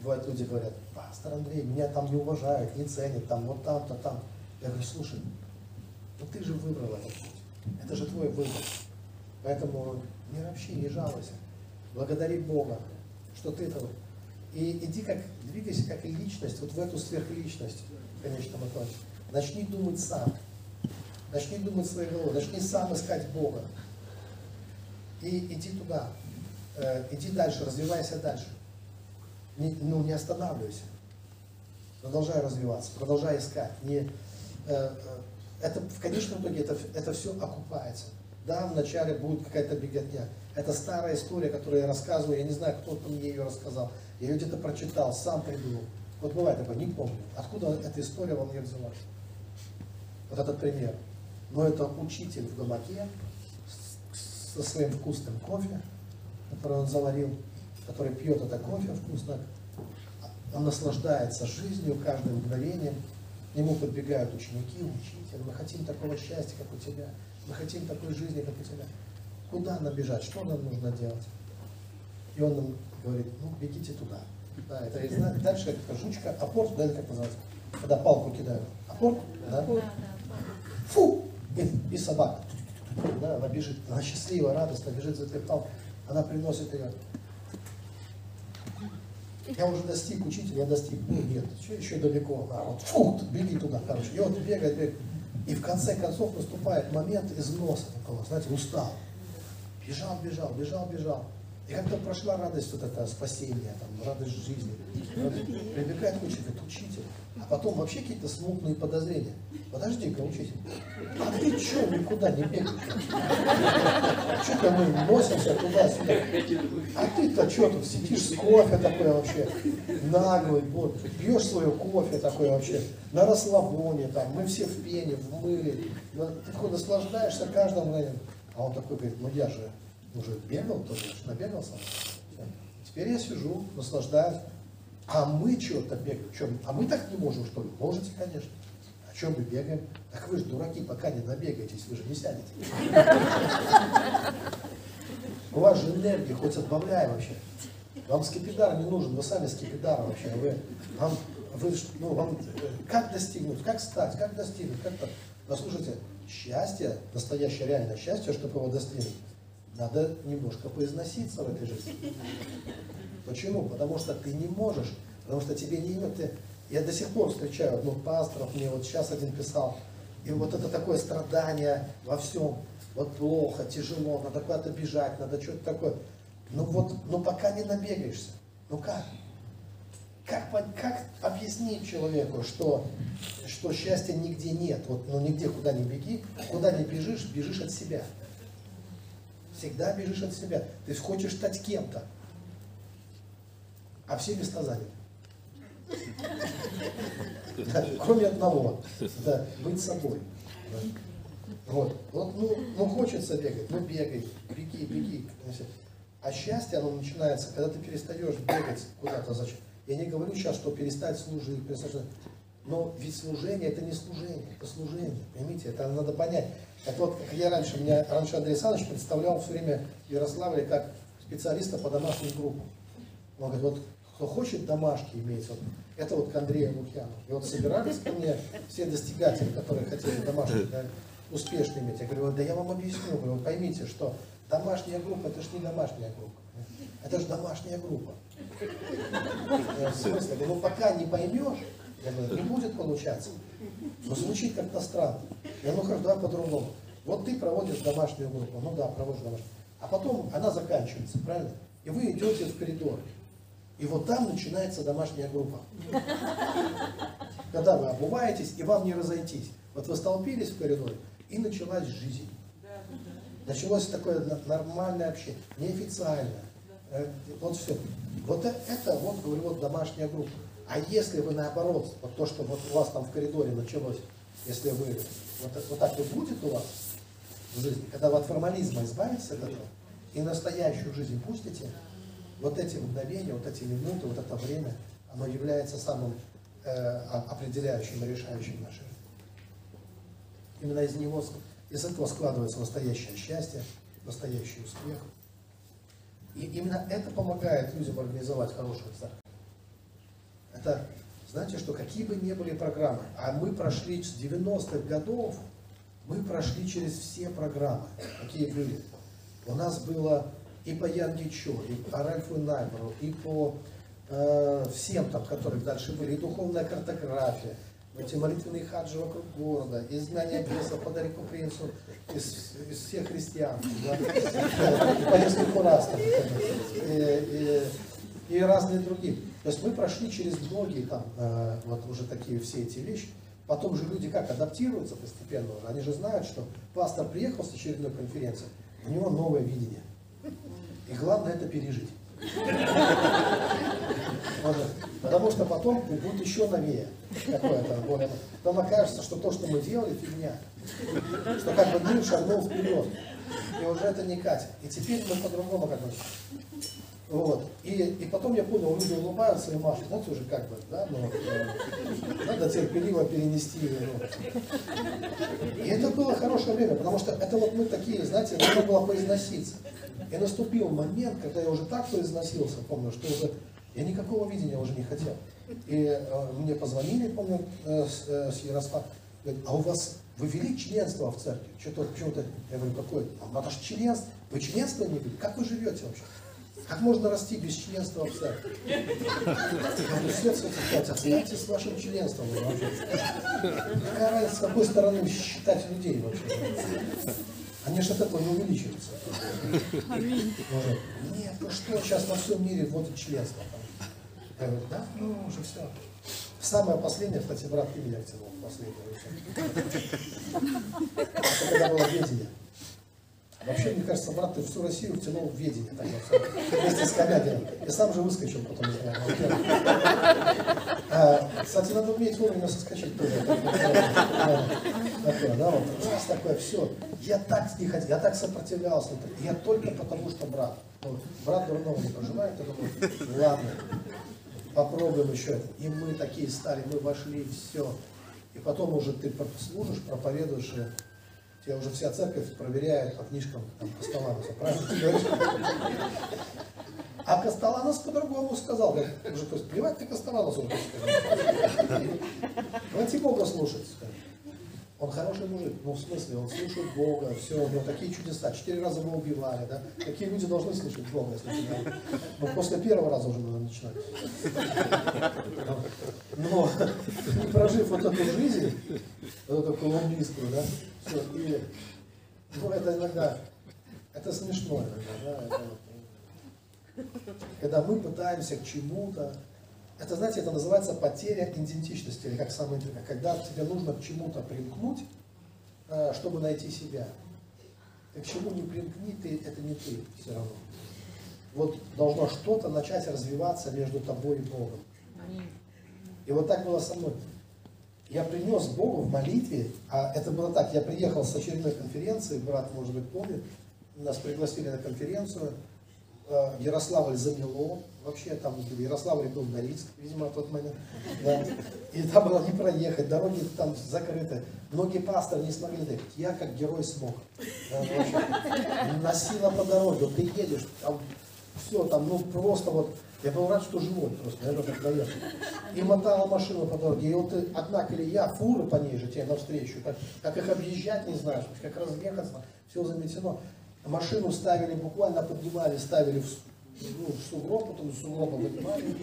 Бывают люди говорят, пастор Андрей, меня там не уважают, не ценят, там вот там-то, там. Я говорю, слушай, Но ты же выбрал этот путь. Это же твой выбор. Поэтому не ропщи, не жалуйся. Благодари Бога, что ты там. И иди как, двигайся как личность, вот в эту сверхличность, в конечном итоге. Начни думать сам. Начни думать своей головой, начни сам искать Бога. И иди туда. Э, иди дальше, развивайся дальше. Не, ну, не останавливайся. Продолжай развиваться, продолжай искать. Не, э, э, это в конечном итоге это, это все окупается. Да, вначале будет какая-то беготня. Это старая история, которую я рассказываю. Я не знаю, кто-то мне ее рассказал. Я ее где-то прочитал, сам придумал. Вот бывает такое, не помню. Откуда эта история во мне взялась? Вот этот пример. Но это учитель в гамаке со своим вкусным кофе, который он заварил, который пьет это кофе вкусно, он наслаждается жизнью каждым мгновением. К нему подбегают ученики, учитель, мы хотим такого счастья, как у тебя, мы хотим такой жизни, как у тебя. Куда нам бежать, что нам нужно делать? И он нам говорит, ну, бегите туда. Да, это и дальше как жучка, апорт, да, как называется, когда палку кидают. Апорт, да? Фу! И, и собака. Да, она бежит, она счастливая, радостная, бежит за палкой. Она приносит ее. Я уже достиг, учитель, я достиг. Ну нет, еще, еще далеко. А вот фу, беги туда, короче. И вот бегает, бегает. И в конце концов наступает момент износа такого, знаете, устал. Бежал, бежал, бежал, бежал. И как-то прошла радость вот это спасение, там, радость жизни. Прибегает к учителю, учитель. А потом вообще какие-то смутные подозрения. Подожди-ка, учитель, а ты что никуда не бегаешь? Что-то мы носимся туда-сюда. А ты-то что тут сидишь с кофе такой вообще, наглый, вот, пьешь свое кофе такой вообще, на расслабоне, там, мы все в пене, в мыле. Ты такой наслаждаешься каждым мгновением. А он такой говорит, ну я же уже бегал, тоже набегался. Теперь я сижу, наслаждаюсь. А мы что-то бегаем. Что, а мы так не можем, что ли? Можете, конечно. А что мы бегаем? Так вы же дураки, пока не набегаетесь, вы же не сядете. У вас же энергия, хоть отбавляй вообще. Вам скипидар не нужен, вы сами скипидар вообще. Вы, вам, вы, ну, вам, как достигнуть, как стать, как достигнуть, как то Послушайте, счастье, настоящее реальное счастье, чтобы его достигнуть, надо немножко поизноситься в этой жизни. Почему? Потому что ты не можешь, потому что тебе не идет. Ты, я до сих пор встречаю, ну, пасторов мне вот сейчас один писал, и вот это такое страдание во всем, вот плохо, тяжело, надо куда-то бежать, надо что-то такое. Ну вот, ну пока не набегаешься. Ну как? Как, как объяснить человеку, что, что счастья нигде нет? Вот, ну нигде куда не беги, куда не бежишь, бежишь от себя. Всегда бежишь от себя. Ты хочешь стать кем-то а все места заняты. Да, кроме одного, да, быть собой. Да. Вот, вот ну, ну хочется бегать, ну бегай, беги, беги. А счастье, оно начинается, когда ты перестаешь бегать куда-то. Зачем? Я не говорю сейчас, что перестать служить, перестать но ведь служение это не служение, это служение. Поймите, это надо понять. Это вот, как я раньше, меня раньше Андрей Александрович представлял все время в Ярославле как специалиста по домашним группам. Он говорит, вот кто хочет домашки иметь, вот, это вот к Андрею Лукьяну. И вот собирались ко мне все достигатели, которые хотели домашки да, успешно иметь. Я говорю, да я вам объясню, говорю, вот поймите, что домашняя группа, это же не домашняя группа. Это же домашняя группа. Я, смысле, ну пока не поймешь, я говорю, не будет получаться. Но звучит как-то странно. Я ну хорошо, давай по-другому. Вот ты проводишь домашнюю группу, ну да, проводишь домашнюю. А потом она заканчивается, правильно? И вы идете в коридор. И вот там начинается домашняя группа. Когда вы обуваетесь, и вам не разойтись. Вот вы столпились в коридоре, и началась жизнь. Началось такое нормальное общение, неофициальное. Э, вот все. Вот э, это, вот, говорю, вот домашняя группа. А если вы наоборот, вот то, что вот у вас там в коридоре началось, если вы, вот, вот так и будет у вас в жизни, когда вы от формализма избавитесь от этого, и настоящую жизнь пустите, вот эти мгновения, вот эти минуты, вот это время, оно является самым э, определяющим и решающим нашей. Именно из него, из этого складывается настоящее счастье, настоящий успех. И именно это помогает людям организовать хорошую церковь. Это, знаете, что какие бы ни были программы, а мы прошли с 90-х годов, Мы прошли через все программы, какие были. У нас было и по Янге Чо, и по Ральфу Наймеру, и по э, всем там, которых дальше были, и духовная картография, эти молитвенные хаджи вокруг города, и знания бесов по Дарику Принцу из, из всех христиан, по нескольку раз, там, и разные другие. То есть мы прошли через многие там, э, вот уже такие все эти вещи, Потом же люди как адаптируются постепенно уже. Они же знают, что пастор приехал с очередной конференции, у него новое видение. И главное это пережить. Потому что потом будет еще новее какое-то более. Потом окажется, что то, что мы делали, фигня. Что как бы мир шагнул вперед. И уже это не катит. И теперь мы по-другому как бы вот. И, и потом я понял, люди улыбаются и машут, знаете, уже как бы, да, ну, э, надо терпеливо перенести. Ну. И это было хорошее время, потому что это вот мы такие, знаете, нужно было поизноситься. И наступил момент, когда я уже так поизносился, помню, что уже я никакого видения уже не хотел. И э, мне позвонили, помню, э, с, э, с Ярослава, говорят, а у вас, вы вели членство в церкви? Что-то, почему-то, я говорю, какое? А это же членство. Вы членство не вели? Как вы живете вообще? Как можно расти без членства в церкви? Сказать, оставьте с вашим членством. Какая разница, с какой стороны считать людей вообще? Они же от этого не увеличиваются. Нет, ну что, сейчас на всем мире вводят членство. Я говорю, да, ну уже все. Самое последнее, кстати, брат ты меня втянул, последнее. Когда было ведение. Вообще, мне кажется, брат, ты всю Россию втянул в ведение. Так, вот, вместе с Комягиным. И сам же выскочил потом из. А, кстати, надо уметь вовремя соскочить тоже. Такое, да, вот раз такое, все. Я так не хотел, я так сопротивлялся. Я только потому, что брат. Вот, брат дурного не проживает, я думаю, ладно, попробуем еще это. И мы такие стали, мы вошли, все. И потом уже ты служишь, проповедуешь, Тебя уже вся церковь проверяет по книжкам там, Костолануса, правильно? А Костоланус по-другому сказал. Говорит, уже, то есть, плевать ты Костоланусу. Давайте Бога слушать. Он хороший мужик, ну в смысле, он слушает Бога, все, у него такие чудеса, четыре раза его убивали, да? Такие люди должны слышать Бога, если не Но после первого раза уже надо начинать. Но не прожив вот эту жизнь, вот эту колумбийскую, да, все, и, ну это иногда, это смешно иногда, да, это, когда мы пытаемся к чему-то, это, знаете, это называется потеря идентичности, или как самое когда тебе нужно к чему-то примкнуть, э, чтобы найти себя. Ты к чему не примкни, ты, это не ты все равно. Вот должно что-то начать развиваться между тобой и Богом. И вот так было со мной. Я принес Богу в молитве, а это было так, я приехал с очередной конференции, брат, может быть, помнит, нас пригласили на конференцию, Э, Ярославль замело, вообще там в Ярославле был Норильск, видимо, в тот момент, да. и там было не проехать, дороги там закрыты, многие пасторы не смогли доехать, я как герой смог, да, *laughs* носила по дороге, ты едешь, там все, там, ну просто вот, я был рад, что живой просто, я так доехал. И мотала машину по дороге, и вот одна колея, фуры по ней же тебе навстречу, как, как их объезжать не знаешь, как разъехаться, все заметено машину ставили, буквально поднимали, ставили в, ну, в сугроб, потом из сугроба поднимали,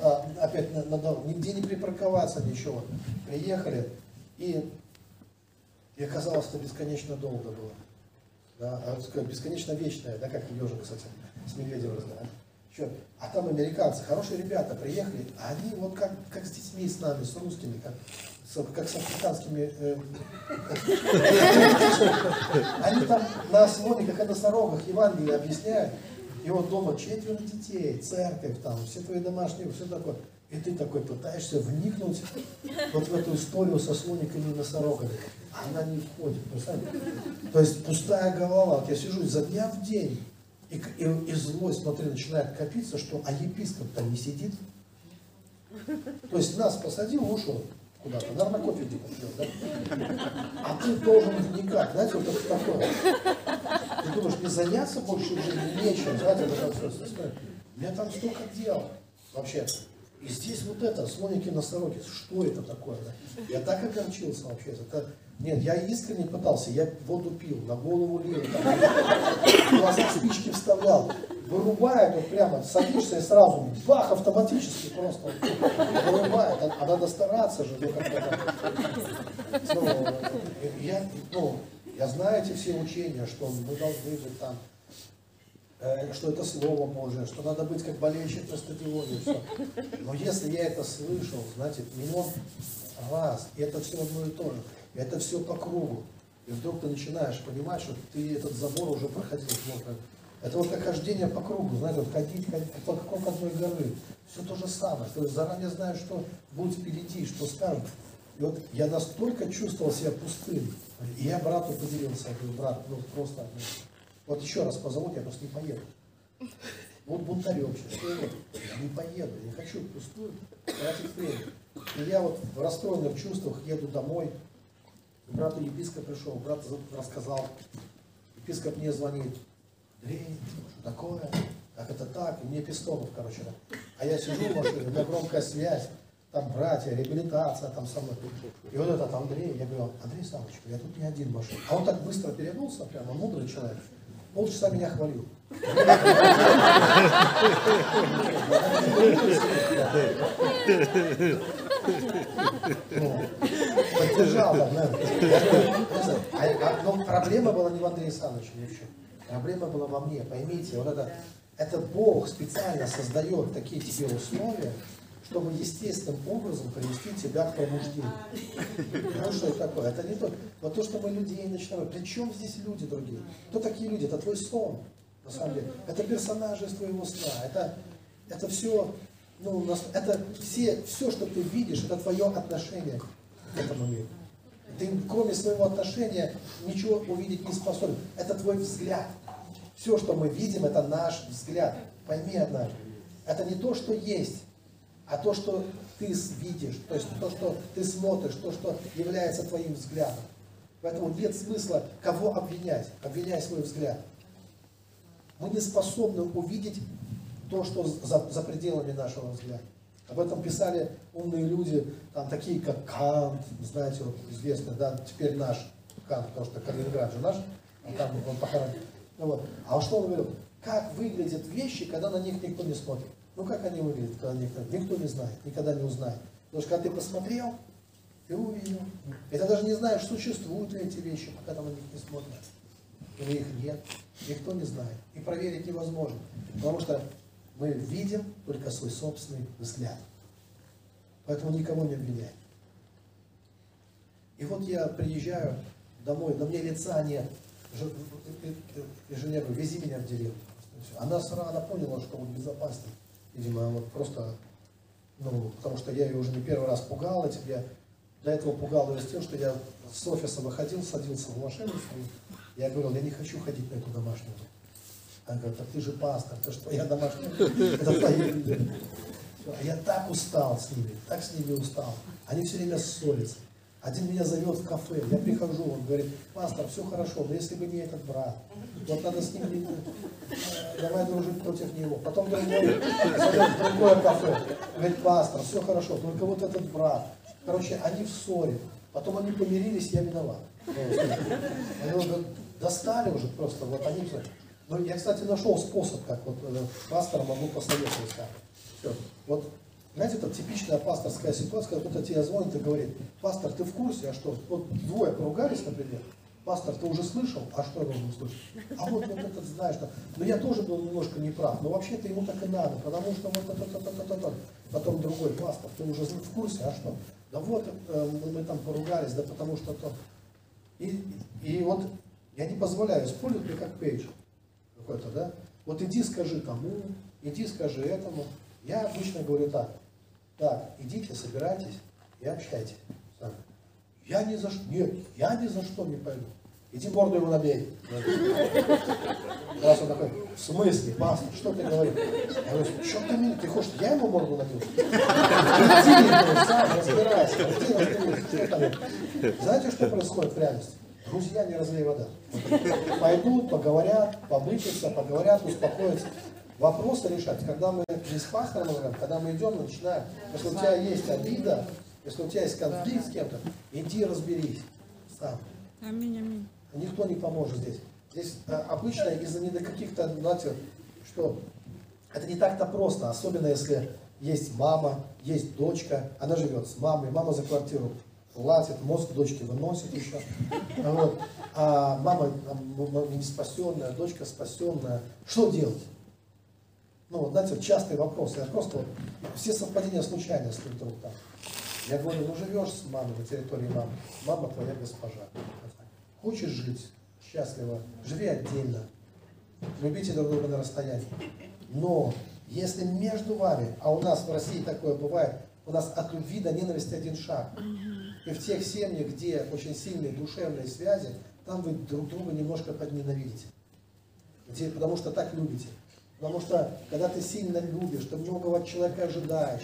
а, опять на, на дорогу, нигде не припарковаться, ничего. Приехали, и, и оказалось, что бесконечно долго было. Да, а, бесконечно вечное, да, как ежик, кстати, с Медведевым разговаривали. Черт. А там американцы, хорошие ребята, приехали, а они вот как, как с детьми, с нами, с русскими, как, как с африканскими... Э, *laughs* они там на слоне, как о носорогах, Евангелие объясняют. И вот дома четверо детей, церковь там, все твои домашние, все такое. И ты такой пытаешься вникнуть вот в эту историю со слониками и носорогами. Она не входит, представляете? То есть пустая голова. Вот я сижу изо дня в день, и, и, и злость внутри начинает копиться, что а епископ-то не сидит. То есть нас посадил, ушел куда-то, наверное, кофе где-то пьет, да? А ты должен вникать, знаете, вот это такое. Ты думаешь, не заняться больше в жизни нечем, знаете, это как У меня там столько дел вообще. И здесь вот это, слоники носороги, что это такое? Да? Я так огорчился вообще. Это Нет, я искренне пытался, я воду пил, на голову лил, глаза спички вставлял. Вырубает вот прямо, садишься и сразу, бах, автоматически просто вырубает. А, а надо стараться же. Ну, как-то, ну, я, ну, я знаю эти все учения, что мы должны быть там, э, что это Слово Божие, что надо быть как болельщик на стадионе, все. Но если я это слышал, знаете, миллион раз, и это все одно и то же, это все по кругу. И вдруг ты начинаешь понимать, что ты этот забор уже проходил. Вот, это вот как хождение по кругу, знаете, вот ходить, ходить по какому одной горы. Все то же самое. Есть заранее знаешь, что будет впереди, что скажут. И вот я настолько чувствовал себя пустым. И я брату поделился, я говорю, брат, ну просто, вот еще раз позовут, я просто не поеду. Вот бунтарем сейчас, я не поеду, я не хочу пустую тратить время. И я вот в расстроенных чувствах еду домой, брату епископ пришел, брат рассказал, епископ мне звонит, Андрей, что такое, как это так, и мне Пестонов, короче, да. а я сижу в машине, у меня громкая связь, там братья, реабилитация, там со мной. И вот этот Андрей, я говорю, Андрей Самович, я тут не один машин. А он так быстро переобулся, прямо мудрый человек, полчаса меня хвалил. *laughs* Поддержал, да, Но проблема была не в Андрея Александровиче, ни в чем. Проблема была во мне, поймите, вот это, это Бог специально создает такие тебе условия, чтобы естественным образом привести тебя к пробуждению. Ну что это такое? Это не то. Вот то, что мы людей начинаем. При чем здесь люди другие? Кто такие люди? Это твой сон, на самом деле. Это персонажи из твоего сна. Это, это все, ну, это все, все, что ты видишь, это твое отношение к этому миру. Ты кроме своего отношения ничего увидеть не способен. Это твой взгляд. Все, что мы видим, это наш взгляд. Пойми однажды. Это не то, что есть, а то, что ты видишь, то есть то, что ты смотришь, то, что является твоим взглядом. Поэтому нет смысла кого обвинять, обвиняй свой взгляд. Мы не способны увидеть то, что за, за пределами нашего взгляда. Об этом писали умные люди, там такие как Кант, знаете, вот известный, да, теперь наш Кант, потому что Калининград же наш, а там он похоронен. Ну, вот. А что он говорил? Как выглядят вещи, когда на них никто не смотрит? Ну как они выглядят, когда никто, никто не знает, никогда не узнает. Потому что когда ты посмотрел, ты увидел. И ты даже не знаешь, существуют ли эти вещи, пока ты на них не смотришь. Или их нет. Никто не знает. И проверить невозможно. Потому что мы видим только свой собственный взгляд. Поэтому никого не обвиняем. И вот я приезжаю домой, на мне лица нет. И жене говорю, вези меня в деревню. Она сразу она поняла, что он безопасный. Видимо, вот просто, ну, потому что я ее уже не первый раз пугал этим. Я до этого пугал ее с тем, что я с офиса выходил, садился в машину. Я говорил, я не хочу ходить на эту домашнюю. Она говорит, так ты же пастор, ты что, я домашний, *laughs* это твои люди. А я так устал с ними, так с ними устал. Они все время ссорятся. Один меня зовет в кафе, я прихожу, он говорит, пастор, все хорошо, но если бы не этот брат, вот надо с ним, давай дружить против него. Потом другой зовет в другое кафе, говорит, пастор, все хорошо, только вот этот брат. Короче, они в ссоре, потом они помирились, я виноват. Они уже достали уже просто, вот они все. Но я, кстати, нашел способ, как вот э, пастора могу посоветовать. Как. Все. Вот знаете, это типичная пасторская ситуация, когда кто-то тебе звонит и говорит, пастор, ты в курсе, а что? Вот двое поругались, например, пастор, ты уже слышал, а что я должен услышать? А вот, вот этот знаешь, что, ну я тоже был немножко неправ, но вообще-то ему так и надо, потому что вот это, это, это, это. Потом другой, пастор, ты уже в курсе, а что? Да вот, э, мы там поругались, да потому что то. И, и вот я не позволяю использовать мне как пейдж какой-то, да? Вот иди скажи тому, иди скажи этому. Я обычно говорю так, так, идите, собирайтесь и общайтесь. Сами. Я ни за что, нет, я ни за что не пойду. Иди морду ему набей. Раз он такой, в смысле, пастор, что ты говоришь? Я говорю, что ты мне, ты хочешь, я ему морду набил? Иди, сам разбирайся, иди разберись. Знаете, что происходит в реальности? Друзья, не разлей вода. Пойдут, поговорят, побычатся, поговорят, успокоятся вопросы решать. Когда мы не с пастором говорим, когда мы идем, мы начинаем. Если у тебя есть обида, если у тебя есть конфликт с кем-то, иди разберись. сам. Аминь, аминь. Никто не поможет здесь. Здесь а, обычно из-за не до каких-то, знаете, что это не так-то просто, особенно если есть мама, есть дочка, она живет с мамой, мама за квартиру платит, мозг дочки выносит еще. Вот. А мама там, не спасенная, дочка спасенная. Что делать? Ну, вот, знаете, частый вопрос. Я просто вот, все совпадения случайности вдруг там. Я говорю, ну живешь с мамой на территории мамы, мама твоя госпожа. Хочешь жить счастливо, живи отдельно, любите друг друга на расстоянии. Но если между вами, а у нас в России такое бывает, у нас от любви до ненависти один шаг. И в тех семьях, где очень сильные душевные связи, там вы друг друга немножко подненавидите. Где, потому что так любите. Потому что, когда ты сильно любишь, ты многого от человека ожидаешь,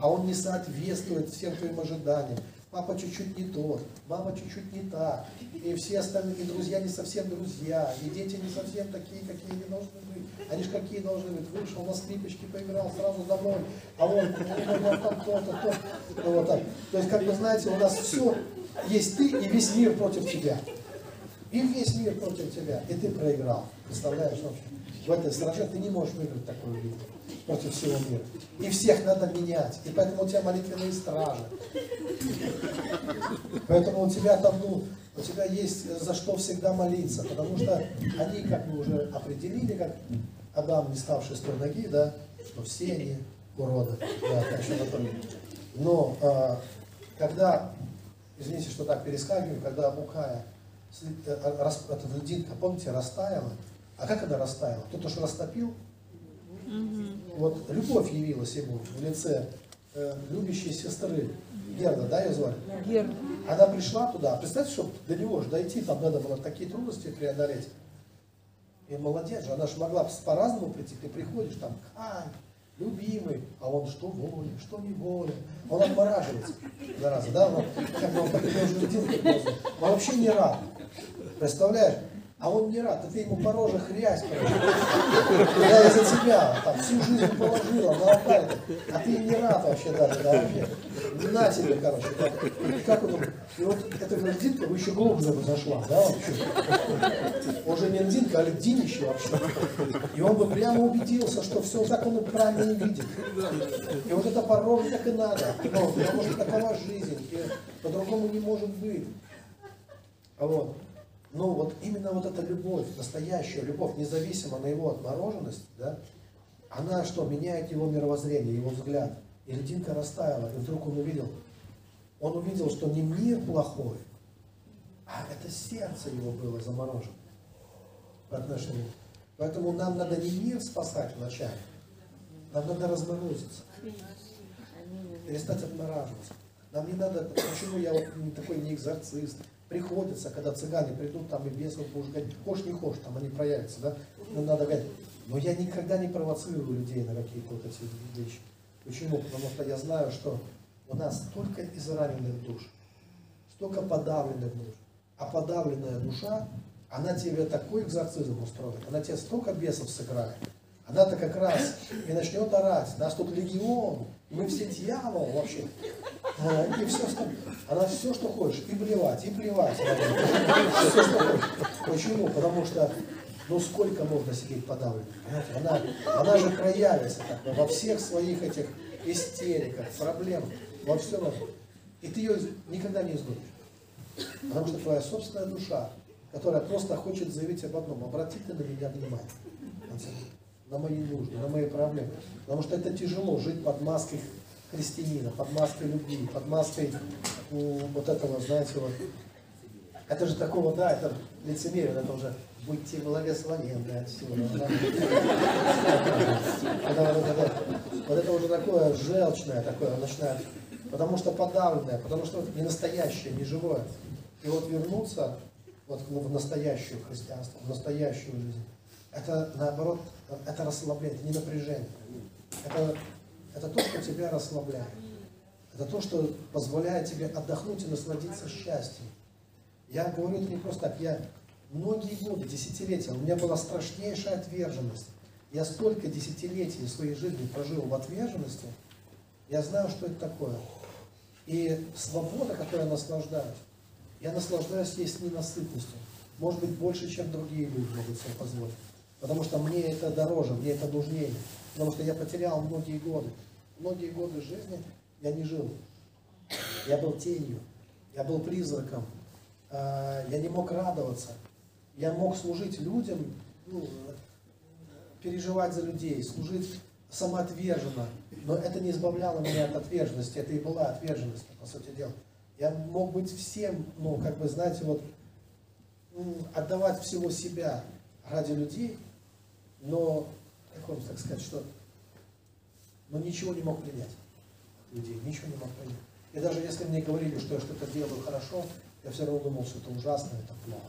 а он не соответствует всем твоим ожиданиям, папа чуть-чуть не тот, мама чуть-чуть не так, и все остальные, и друзья не совсем друзья, и дети не совсем такие, какие они должны быть. Они же какие должны быть? Вышел на скрипочке, поиграл сразу домой, а он, ну, там то-то, то. Ну, вот так. То есть, как вы знаете, у нас все, есть ты и весь мир против тебя. И весь мир против тебя, и ты проиграл. Представляешь вообще? В этой сражении ты не можешь выиграть такую битву против всего мира. И всех надо менять. И поэтому у тебя молитвенные стражи. Поэтому у тебя там, ну, у тебя есть за что всегда молиться. Потому что они, как мы уже определили, как Адам, не ставший с той ноги, да, что все они уроды. Да, Но э, когда, извините, что так перескакиваю, когда Букая, э, эта льдинка, помните, растаяла, а как она растаяла? Кто-то же растопил, Угу. Вот любовь явилась ему в лице э, любящей сестры Герда, да, ее звали? Герда. Она пришла туда, представьте, чтобы до него же дойти, там надо было такие трудности преодолеть. И молодец же, она же могла по-разному прийти, ты приходишь там, Ай, любимый, а он что волен, что не волен. Он отмораживается, зараза, да, он, как бы он так уже он вообще не рад. Представляешь? А он не рад, а ты ему по роже хрясь, Я из-за тебя там всю жизнь положила на а ты не рад вообще даже, да, вообще. На тебе, короче. Да. Как он, и вот эта льдинка бы еще глубже бы зашла, да, вообще. Уже не льдинка, а льдинище вообще. И он бы прямо убедился, что все так он правильно видит. И вот это по роже так и надо. Ну, потому что такова жизнь, по-другому не может быть. Вот. Но вот именно вот эта любовь, настоящая любовь, независимо на его отмороженность, да, она что, меняет его мировоззрение, его взгляд. И льдинка растаяла, и вдруг он увидел, он увидел, что не мир плохой, а это сердце его было заморожено по отношению. Поэтому нам надо не мир спасать вначале, нам надо разморозиться, перестать отмораживаться. Нам не надо, почему я вот такой не экзорцист, приходится, когда цыгане придут, там и бесов будешь говорить, хочешь не хочешь, там они проявятся, да, но надо говорить, но я никогда не провоцирую людей на какие-то вот эти вещи. Почему? Потому что я знаю, что у нас столько израненных душ, столько подавленных душ, а подавленная душа, она тебе такой экзорцизм устроит, она тебе столько бесов сыграет, она-то как раз и начнет орать, нас тут легион, мы все дьявол вообще. А, и все. Она все, что хочешь, и плевать, и плевать. Все, что хочешь. Почему? Потому что, ну сколько можно сидеть подавленно? Она, она же проявится так, во всех своих этих истериках, проблемах, во всем этом. И ты ее никогда не изгонишь. Потому что твоя собственная душа, которая просто хочет заявить об одном, обрати ты на меня внимание на мои нужды, на мои проблемы. Потому что это тяжело жить под маской христианина, под маской любви, под маской вот этого, знаете, вот. Это же такого, да, это лицемерие, это уже будьте благословенны от всего. Да? Это, вот, это, уже такое желчное, такое начинает, потому что подавленное, потому что не настоящее, не живое. И вот вернуться вот в настоящую христианство, в настоящую жизнь, это наоборот, это расслабляет, это не напряжение. Это, это то, что тебя расслабляет. Это то, что позволяет тебе отдохнуть и насладиться счастьем. Я говорю это не просто так. Я многие годы, десятилетия, у меня была страшнейшая отверженность. Я столько десятилетий своей жизни прожил в отверженности, я знаю, что это такое. И свобода, которой я наслаждаюсь, Я наслаждаюсь есть ненасытностью. Может быть, больше, чем другие люди могут себе позволить. Потому что мне это дороже, мне это нужнее. Потому что я потерял многие годы. Многие годы жизни я не жил. Я был тенью, я был призраком, а, я не мог радоваться. Я мог служить людям, ну, переживать за людей, служить самоотверженно. Но это не избавляло меня от отверженности, это и была отверженность, по сути дела. Я мог быть всем, ну, как бы, знаете, вот, отдавать всего себя ради людей, но, как вам так сказать, что, но ничего не мог принять людей, ничего не мог принять. И даже если мне говорили, что я что-то делаю хорошо, я все равно думал, что это ужасно, это плохо.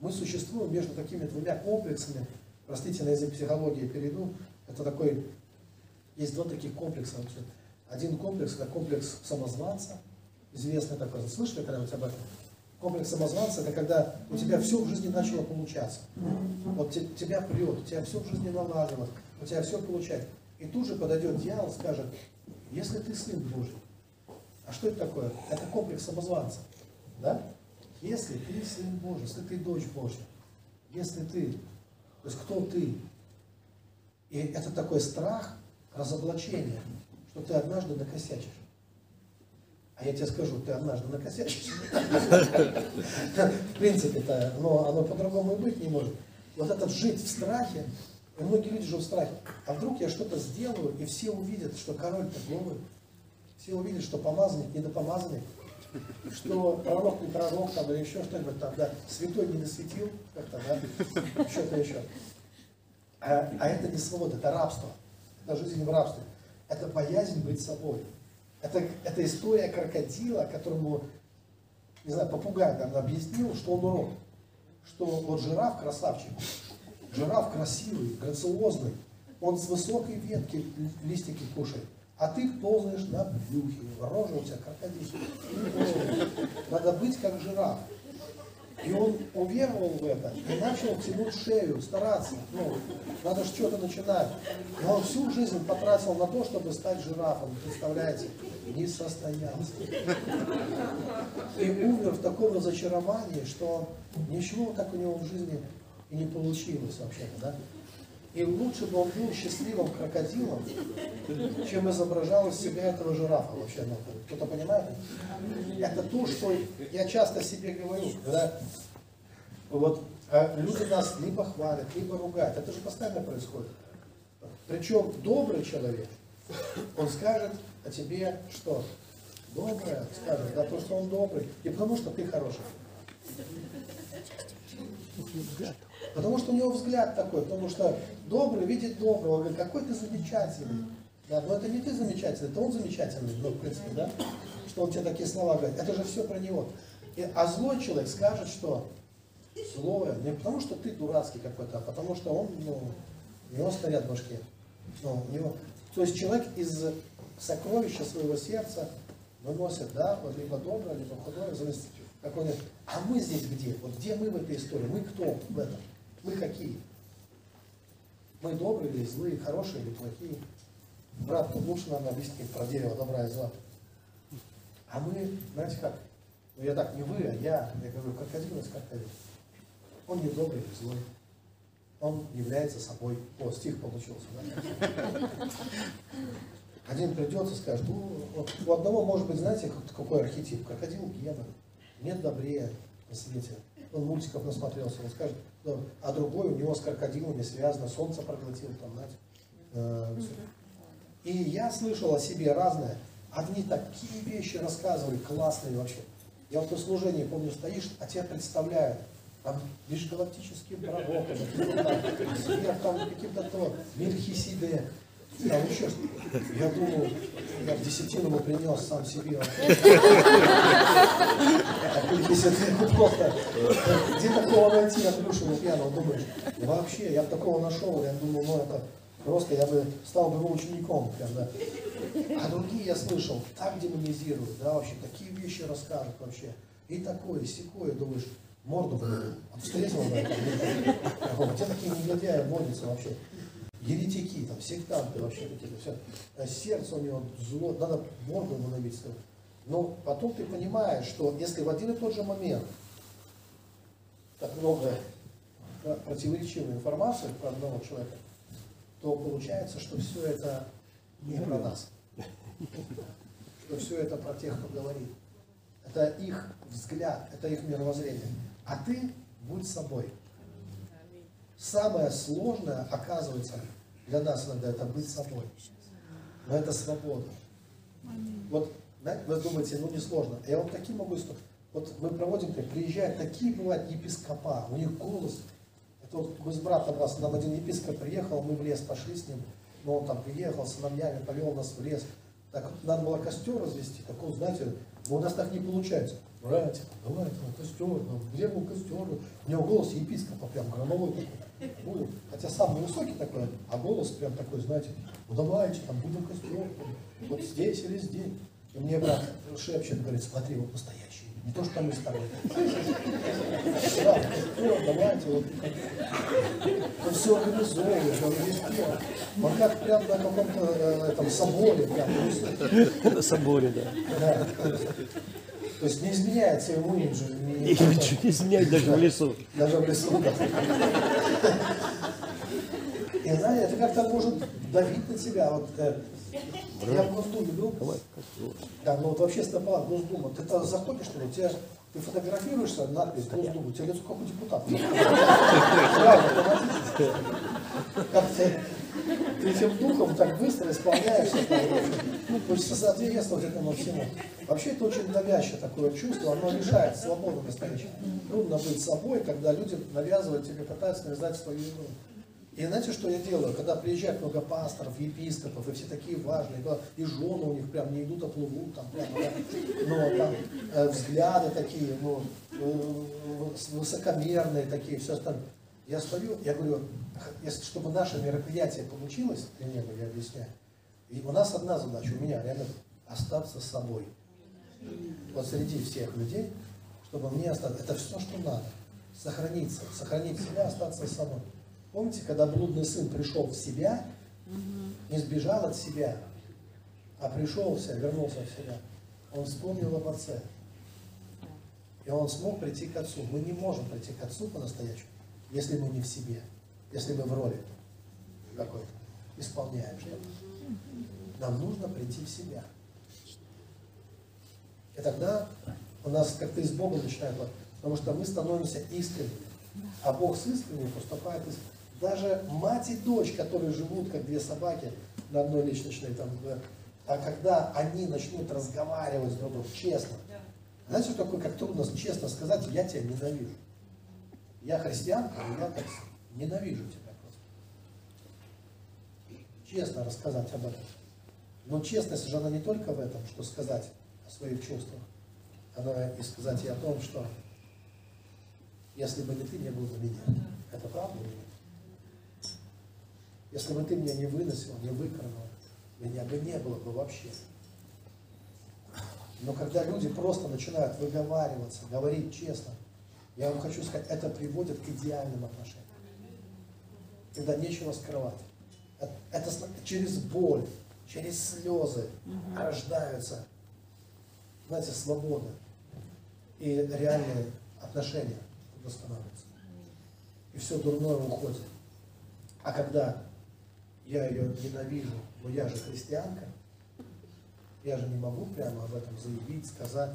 Мы существуем между такими двумя комплексами, простите, на язык психологии перейду, это такой, есть два таких комплекса. Один комплекс, это комплекс самозванца, известный такой, слышали когда-нибудь об этом? Комплекс самозванца, это когда у тебя все в жизни начало получаться. Вот тебя прет, у тебя все в жизни налаживалось, у тебя все получается. И тут же подойдет дьявол и скажет, если ты сын Божий, а что это такое? Это комплекс самозванца. Да? Если ты сын Божий, если ты дочь Божья, если ты, то есть кто ты? И это такой страх разоблачения, что ты однажды накосячишь. А я тебе скажу, ты однажды накосячишь. В принципе-то, но оно по-другому и быть не может. Вот этот жить в страхе, и многие люди живут в страхе. А вдруг я что-то сделаю, и все увидят, что король-то голый. Все увидят, что помазанник недопомазанник. Что пророк не пророк, там, или еще что-нибудь там, да, святой не насветил, как-то, да, что-то еще. А, а это не свобода, это рабство. Это жизнь в рабстве. Это боязнь быть собой. Это, это история крокодила, которому, не знаю, попугай, наверное, объяснил, что он урод. Что вот жираф красавчик, жираф красивый, грациозный, он с высокой ветки листики кушает, а ты ползаешь на брюхе, рожа у тебя крокодил. Надо быть как жираф. И он уверовал в это и начал тянуть шею, стараться. Ну, надо же что-то начинать. Но он всю жизнь потратил на то, чтобы стать жирафом. Представляете? Не состоялся. И умер в таком разочаровании, что ничего так у него в жизни и не получилось вообще-то, да? И лучше бы он был счастливым крокодилом, чем изображал из себя этого жирафа вообще. Кто-то понимает? Это то, что я часто себе говорю, когда вот а люди нас либо хвалят, либо ругают. Это же постоянно происходит. Причем добрый человек, он скажет о тебе что? Доброе скажет, да, то, что он добрый. И потому что ты хороший. Потому что у него взгляд такой, потому что добрый видит доброго, говорит, какой ты замечательный. Да, но это не ты замечательный, это он замечательный, ну, в принципе, да, что он тебе такие слова говорит. Это же все про него. И, а злой человек скажет, что злое, не потому что ты дурацкий какой-то, а потому что он, ну, у него стоят в. Ну, у него, то есть человек из сокровища своего сердца выносит, да, вот либо доброе, либо худое, зависит, как он говорит, а мы здесь где? Вот где мы в этой истории? Мы кто в этом? Мы какие? Мы добрые или злые, хорошие или плохие? Брат, тут лучше нам объяснить про дерево добра и зла. А мы, знаете как? Ну я так, не вы, а я, я говорю, крокодил из крокодил. Он не добрый, не злой. Он является собой. О, стих получился, да? Один придет и скажет, ну, у одного может быть, знаете, какой архетип? Крокодил Гена. Нет добрее на свете он мультиков насмотрелся, он скажет, да, а другой у него с крокодилами связано, солнце проглотил, там, знаете. Э, и я слышал о себе разное. Одни такие вещи рассказывают, классные вообще. Я вот на служении, помню, стоишь, а тебя представляют там, межгалактическим пророком, там, каким-то то, Мельхиседек, там еще что Я думал, я в десятину принес сам себе. Если просто, где такого найти Андрюшину пьяного, думаешь, вообще, я бы такого нашел, я думал, ну это просто, я бы стал бы его учеником, прям, да. А другие я слышал, так демонизируют, да, вообще, такие вещи расскажут вообще. И такое, и секое, думаешь, морду бы встретил, да, там, где такие негодяи водятся вообще еретики, там, сектанты вообще какие-то, все. А сердце у него зло, надо морду ему набить. Но потом ты понимаешь, что если в один и тот же момент так много да, противоречивой информации про одного человека, то получается, что все это не про нас. Что все это про тех, кто говорит. Это их взгляд, это их мировоззрение. А ты будь собой. Самое сложное, оказывается, для нас иногда это быть собой. Но это свобода. Вот, знаете, вы думаете, ну не сложно. Я вам такие могу истории. Вот мы проводим, приезжают такие бывают епископа, у них голос. Это вот мы с братом раз, нам один епископ приехал, мы в лес пошли с ним, но он там приехал с сыновьями, повел нас в лес. Так надо было костер развести, так вот, знаете, но у нас так не получается. Братья, давайте на костер, ну, где был костер? У него голос епископа прям громовой такой. Ну, хотя сам невысокий такой, а голос прям такой, знаете, ну давайте, там будем костер, вот здесь или здесь. И мне брат шепчет, говорит, смотри, вот настоящий. Не то, что мы с тобой. Да, костер, давайте, вот. Он все организовывает, он везде. Он как прям на каком-то э, этом соборе, прям. На соборе, да. Да. То есть не изменяется ему имиджу. И ничего не изменять даже в лесу. Даже в лесу. да. И знаете, это как-то может давить на тебя. Вот, э, я в Госдуме был, Давай, да, ну вот в общественной палате Госдума, ты там заходишь, что ли, тебя, ты фотографируешься, надпись Госдума, у тебя лицо как у депутата. Как ты, ты этим духом так быстро исполняешься, там, в общем, хочется соответствовать этому всему. Вообще это очень давящее такое чувство, оно лишает свободы настоящей. Трудно быть собой, когда люди навязывают тебе, пытаются навязать свою игру. И знаете, что я делаю? Когда приезжает много пасторов, епископов, и все такие важные, и жены у них прям не идут, а плывут, там, прямо, да, ну, там, э, взгляды такие, ну, э, высокомерные такие, все остальное. Я стою, я говорю, если, чтобы наше мероприятие получилось, к примеру, я объясняю, и у нас одна задача, у меня реально остаться с собой. Вот среди всех людей, чтобы мне остаться, это все, что надо. Сохраниться, сохранить себя, остаться с собой. Помните, когда блудный сын пришел в себя, не сбежал от себя, а пришел в себя, вернулся в себя, он вспомнил об отце. И он смог прийти к отцу. Мы не можем прийти к отцу по-настоящему, если мы не в себе, если мы в роли какой-то, исполняем что-то. Нам нужно прийти в себя. И тогда у нас как-то и с Богом начинает, потому что мы становимся искренними. А Бог с искренним поступает искренне. Даже мать и дочь, которые живут как две собаки на одной личностной, там, а когда они начнут разговаривать с друг другом честно, знаете, что такое, как трудно честно сказать, я тебя ненавижу. Я христианка, я так ненавижу тебя просто. Честно рассказать об этом. Но честность же она не только в этом, что сказать о своих чувствах. Она и сказать и о том, что если бы не ты, не было бы меня. Это правда или нет? Если бы ты меня не выносил, не выкормил, меня бы не было бы вообще. Но когда люди просто начинают выговариваться, говорить честно, я вам хочу сказать, это приводит к идеальным отношениям. Когда нечего скрывать. Это, это с- через боль, через слезы рождаются, знаете, свобода и реальные отношения восстанавливаются. И все дурное уходит. А когда я ее ненавижу, но я же христианка, я же не могу прямо об этом заявить, сказать,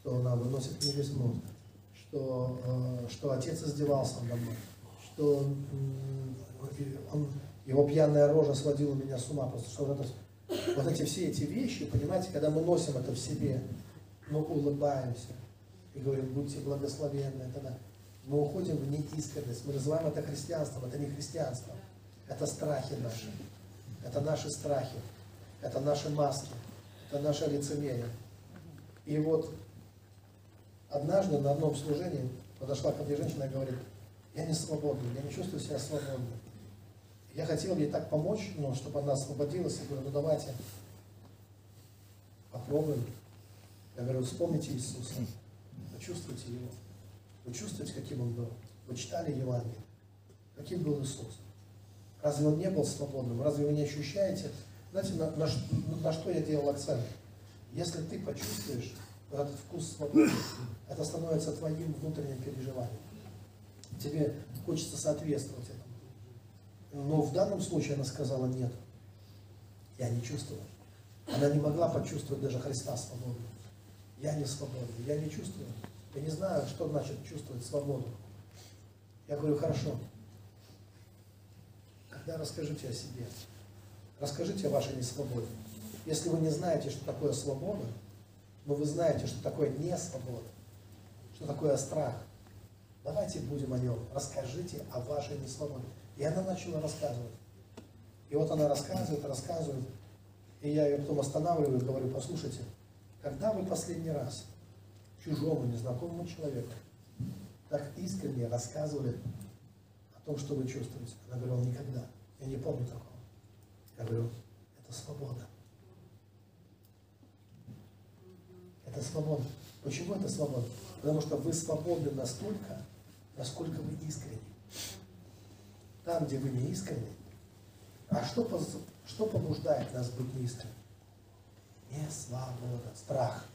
что она выносит мне весь мозг, что, э, что отец издевался надо мной, что он, его пьяная рожа сводила меня с ума, просто что вот, это, вот эти все эти вещи, понимаете, когда мы носим это в себе, мы улыбаемся и говорим, будьте благословенны, тогда мы уходим в неискренность, мы называем это христианством, это не христианство, это страхи наши, это наши страхи, это наши маски, это наше лицемерие. И вот однажды на одном служении подошла ко мне женщина и говорит, я не свободна, я не чувствую себя свободной. Я хотел ей так помочь, ну, чтобы она освободилась. Я говорю, ну давайте попробуем. Я говорю, вспомните Иисуса, вы чувствуете Его, вы чувствуете, каким Он был. Вы читали Евангелие, каким был Иисус. Разве Он не был свободным? Разве вы не ощущаете? Знаете, на, на на что я делал акцент? Если ты почувствуешь этот вкус свободы, это становится твоим внутренним переживанием. Тебе хочется соответствовать этому. Но в данном случае она сказала нет. Я не чувствую. Она не могла почувствовать даже Христа свободным. Я не свободный, я не чувствую. Я не знаю, что значит чувствовать свободу. Я говорю, хорошо. Когда расскажите о себе. Расскажите о вашей несвободе. Если вы не знаете, что такое свобода, но вы знаете, что такое не свобода, что такое страх, давайте будем о нем. Расскажите о вашей несвободе. И она начала рассказывать. И вот она рассказывает, рассказывает. И я ее потом останавливаю и говорю, послушайте, когда вы последний раз чужому, незнакомому человеку так искренне рассказывали о том, что вы чувствуете? Она говорила, никогда. Я не помню такого. Я говорю, это свобода. Это свобода. Почему это свобода? Потому что вы свободны настолько, насколько вы искренни. Там, где вы не искренни, а что, что побуждает нас быть неискренними? Не свобода, страх.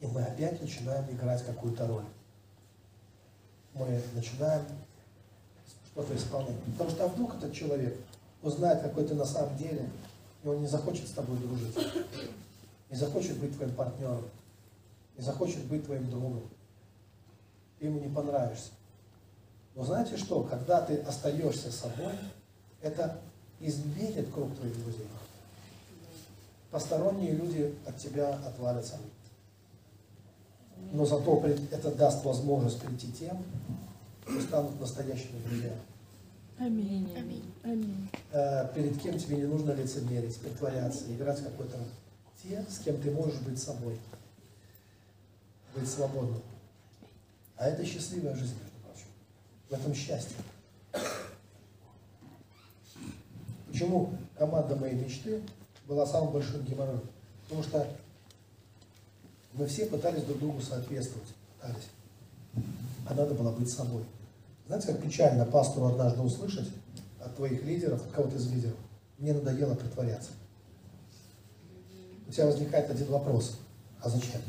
И мы опять начинаем играть какую-то роль. Мы начинаем что-то исполнять. Потому что а вдруг этот человек узнает, какой ты на самом деле, и он не захочет с тобой дружить, не захочет быть твоим партнером, не захочет быть твоим другом. Ты ему не понравишься. Но знаете что? Когда ты остаешься собой, это изменит круг твоих друзей. Посторонние люди от тебя отвалятся. Но зато это даст возможность прийти тем, кто станут настоящими друзьями. Аминь. Аминь. Аминь. Э, перед кем тебе не нужно лицемерить, притворяться, играть какой-то те, с кем ты можешь быть собой, быть свободным. А это счастливая жизнь, между прочим. В этом счастье. Почему команда моей мечты была самым большим геморроем? Потому что мы все пытались друг другу соответствовать. Пытались. А надо было быть собой. Знаете, как печально пастору однажды услышать от твоих лидеров, от кого-то из лидеров, мне надоело притворяться. У тебя возникает один вопрос. А зачем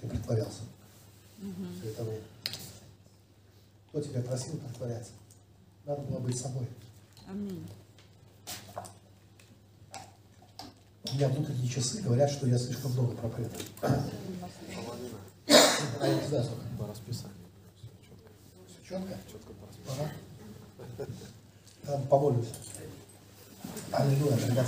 ты притворялся? Все это время. Кто тебя просил притворяться? Надо было быть собой. Аминь. У меня внутренние часы говорят, что я слишком много проповедую. А я не знаю, сколько. По расписанию. Все четко? Четко по расписанию. Ага. Там помолюсь. Аллилуйя, тебе.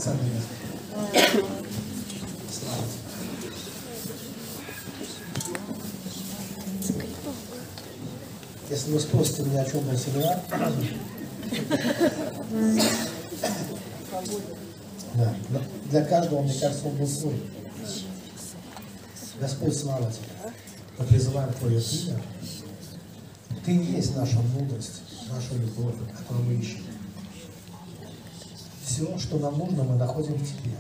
Если вы спросите меня, о чем был семинар, да, для каждого, мне кажется, он был свой. Господь, слава тебе. Мы призываем Твое имя. Ты есть наша мудрость, наша любовь, которую мы ищем. Все, что нам нужно, мы находим в Тебе.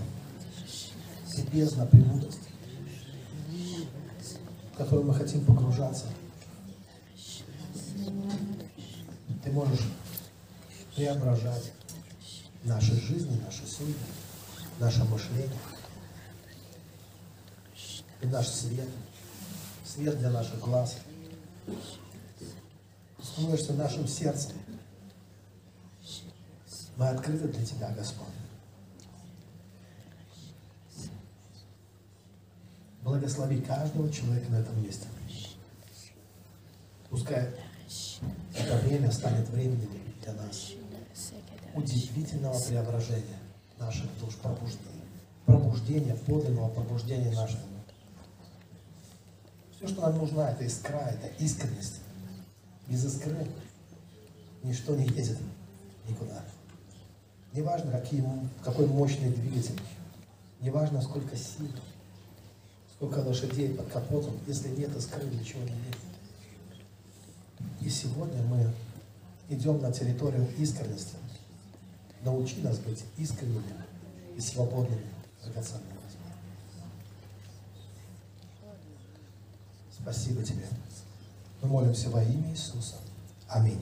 Ты бездна премудрость, в которую мы хотим погружаться. Ты можешь преображать наши жизни, наши судьбы, наше мышление. И наш свет, свет для наших глаз. Ты становишься нашим сердцем. Мы открыты для Тебя, Господь. Благослови каждого человека на этом месте. Пускай это время станет временем для нас удивительного преображения наших душ, пробуждения. Пробуждения, подлинного пробуждения наших. Все, что нам нужно, это искра, это искренность. Без искры ничто не едет никуда. Неважно, какие, какой мощный двигатель, неважно, сколько сил, сколько лошадей под капотом, если нет искры, ничего не едет. И сегодня мы идем на территорию искренности. Научи нас быть искренними и свободными, драгоценными. Спасибо тебе. Мы молимся во имя Иисуса. Аминь.